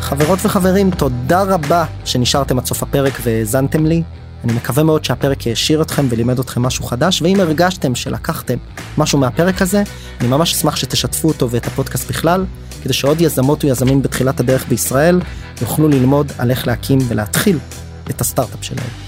חברות וחברים תודה רבה שנשארתם עד סוף הפרק והאזנתם לי. אני מקווה מאוד שהפרק העשיר אתכם ולימד אתכם משהו חדש, ואם הרגשתם שלקחתם משהו מהפרק הזה, אני ממש אשמח שתשתפו אותו ואת הפודקאסט בכלל, כדי שעוד יזמות ויזמים בתחילת הדרך בישראל יוכלו ללמוד על איך להקים ולהתחיל את הסטארט-אפ שלהם.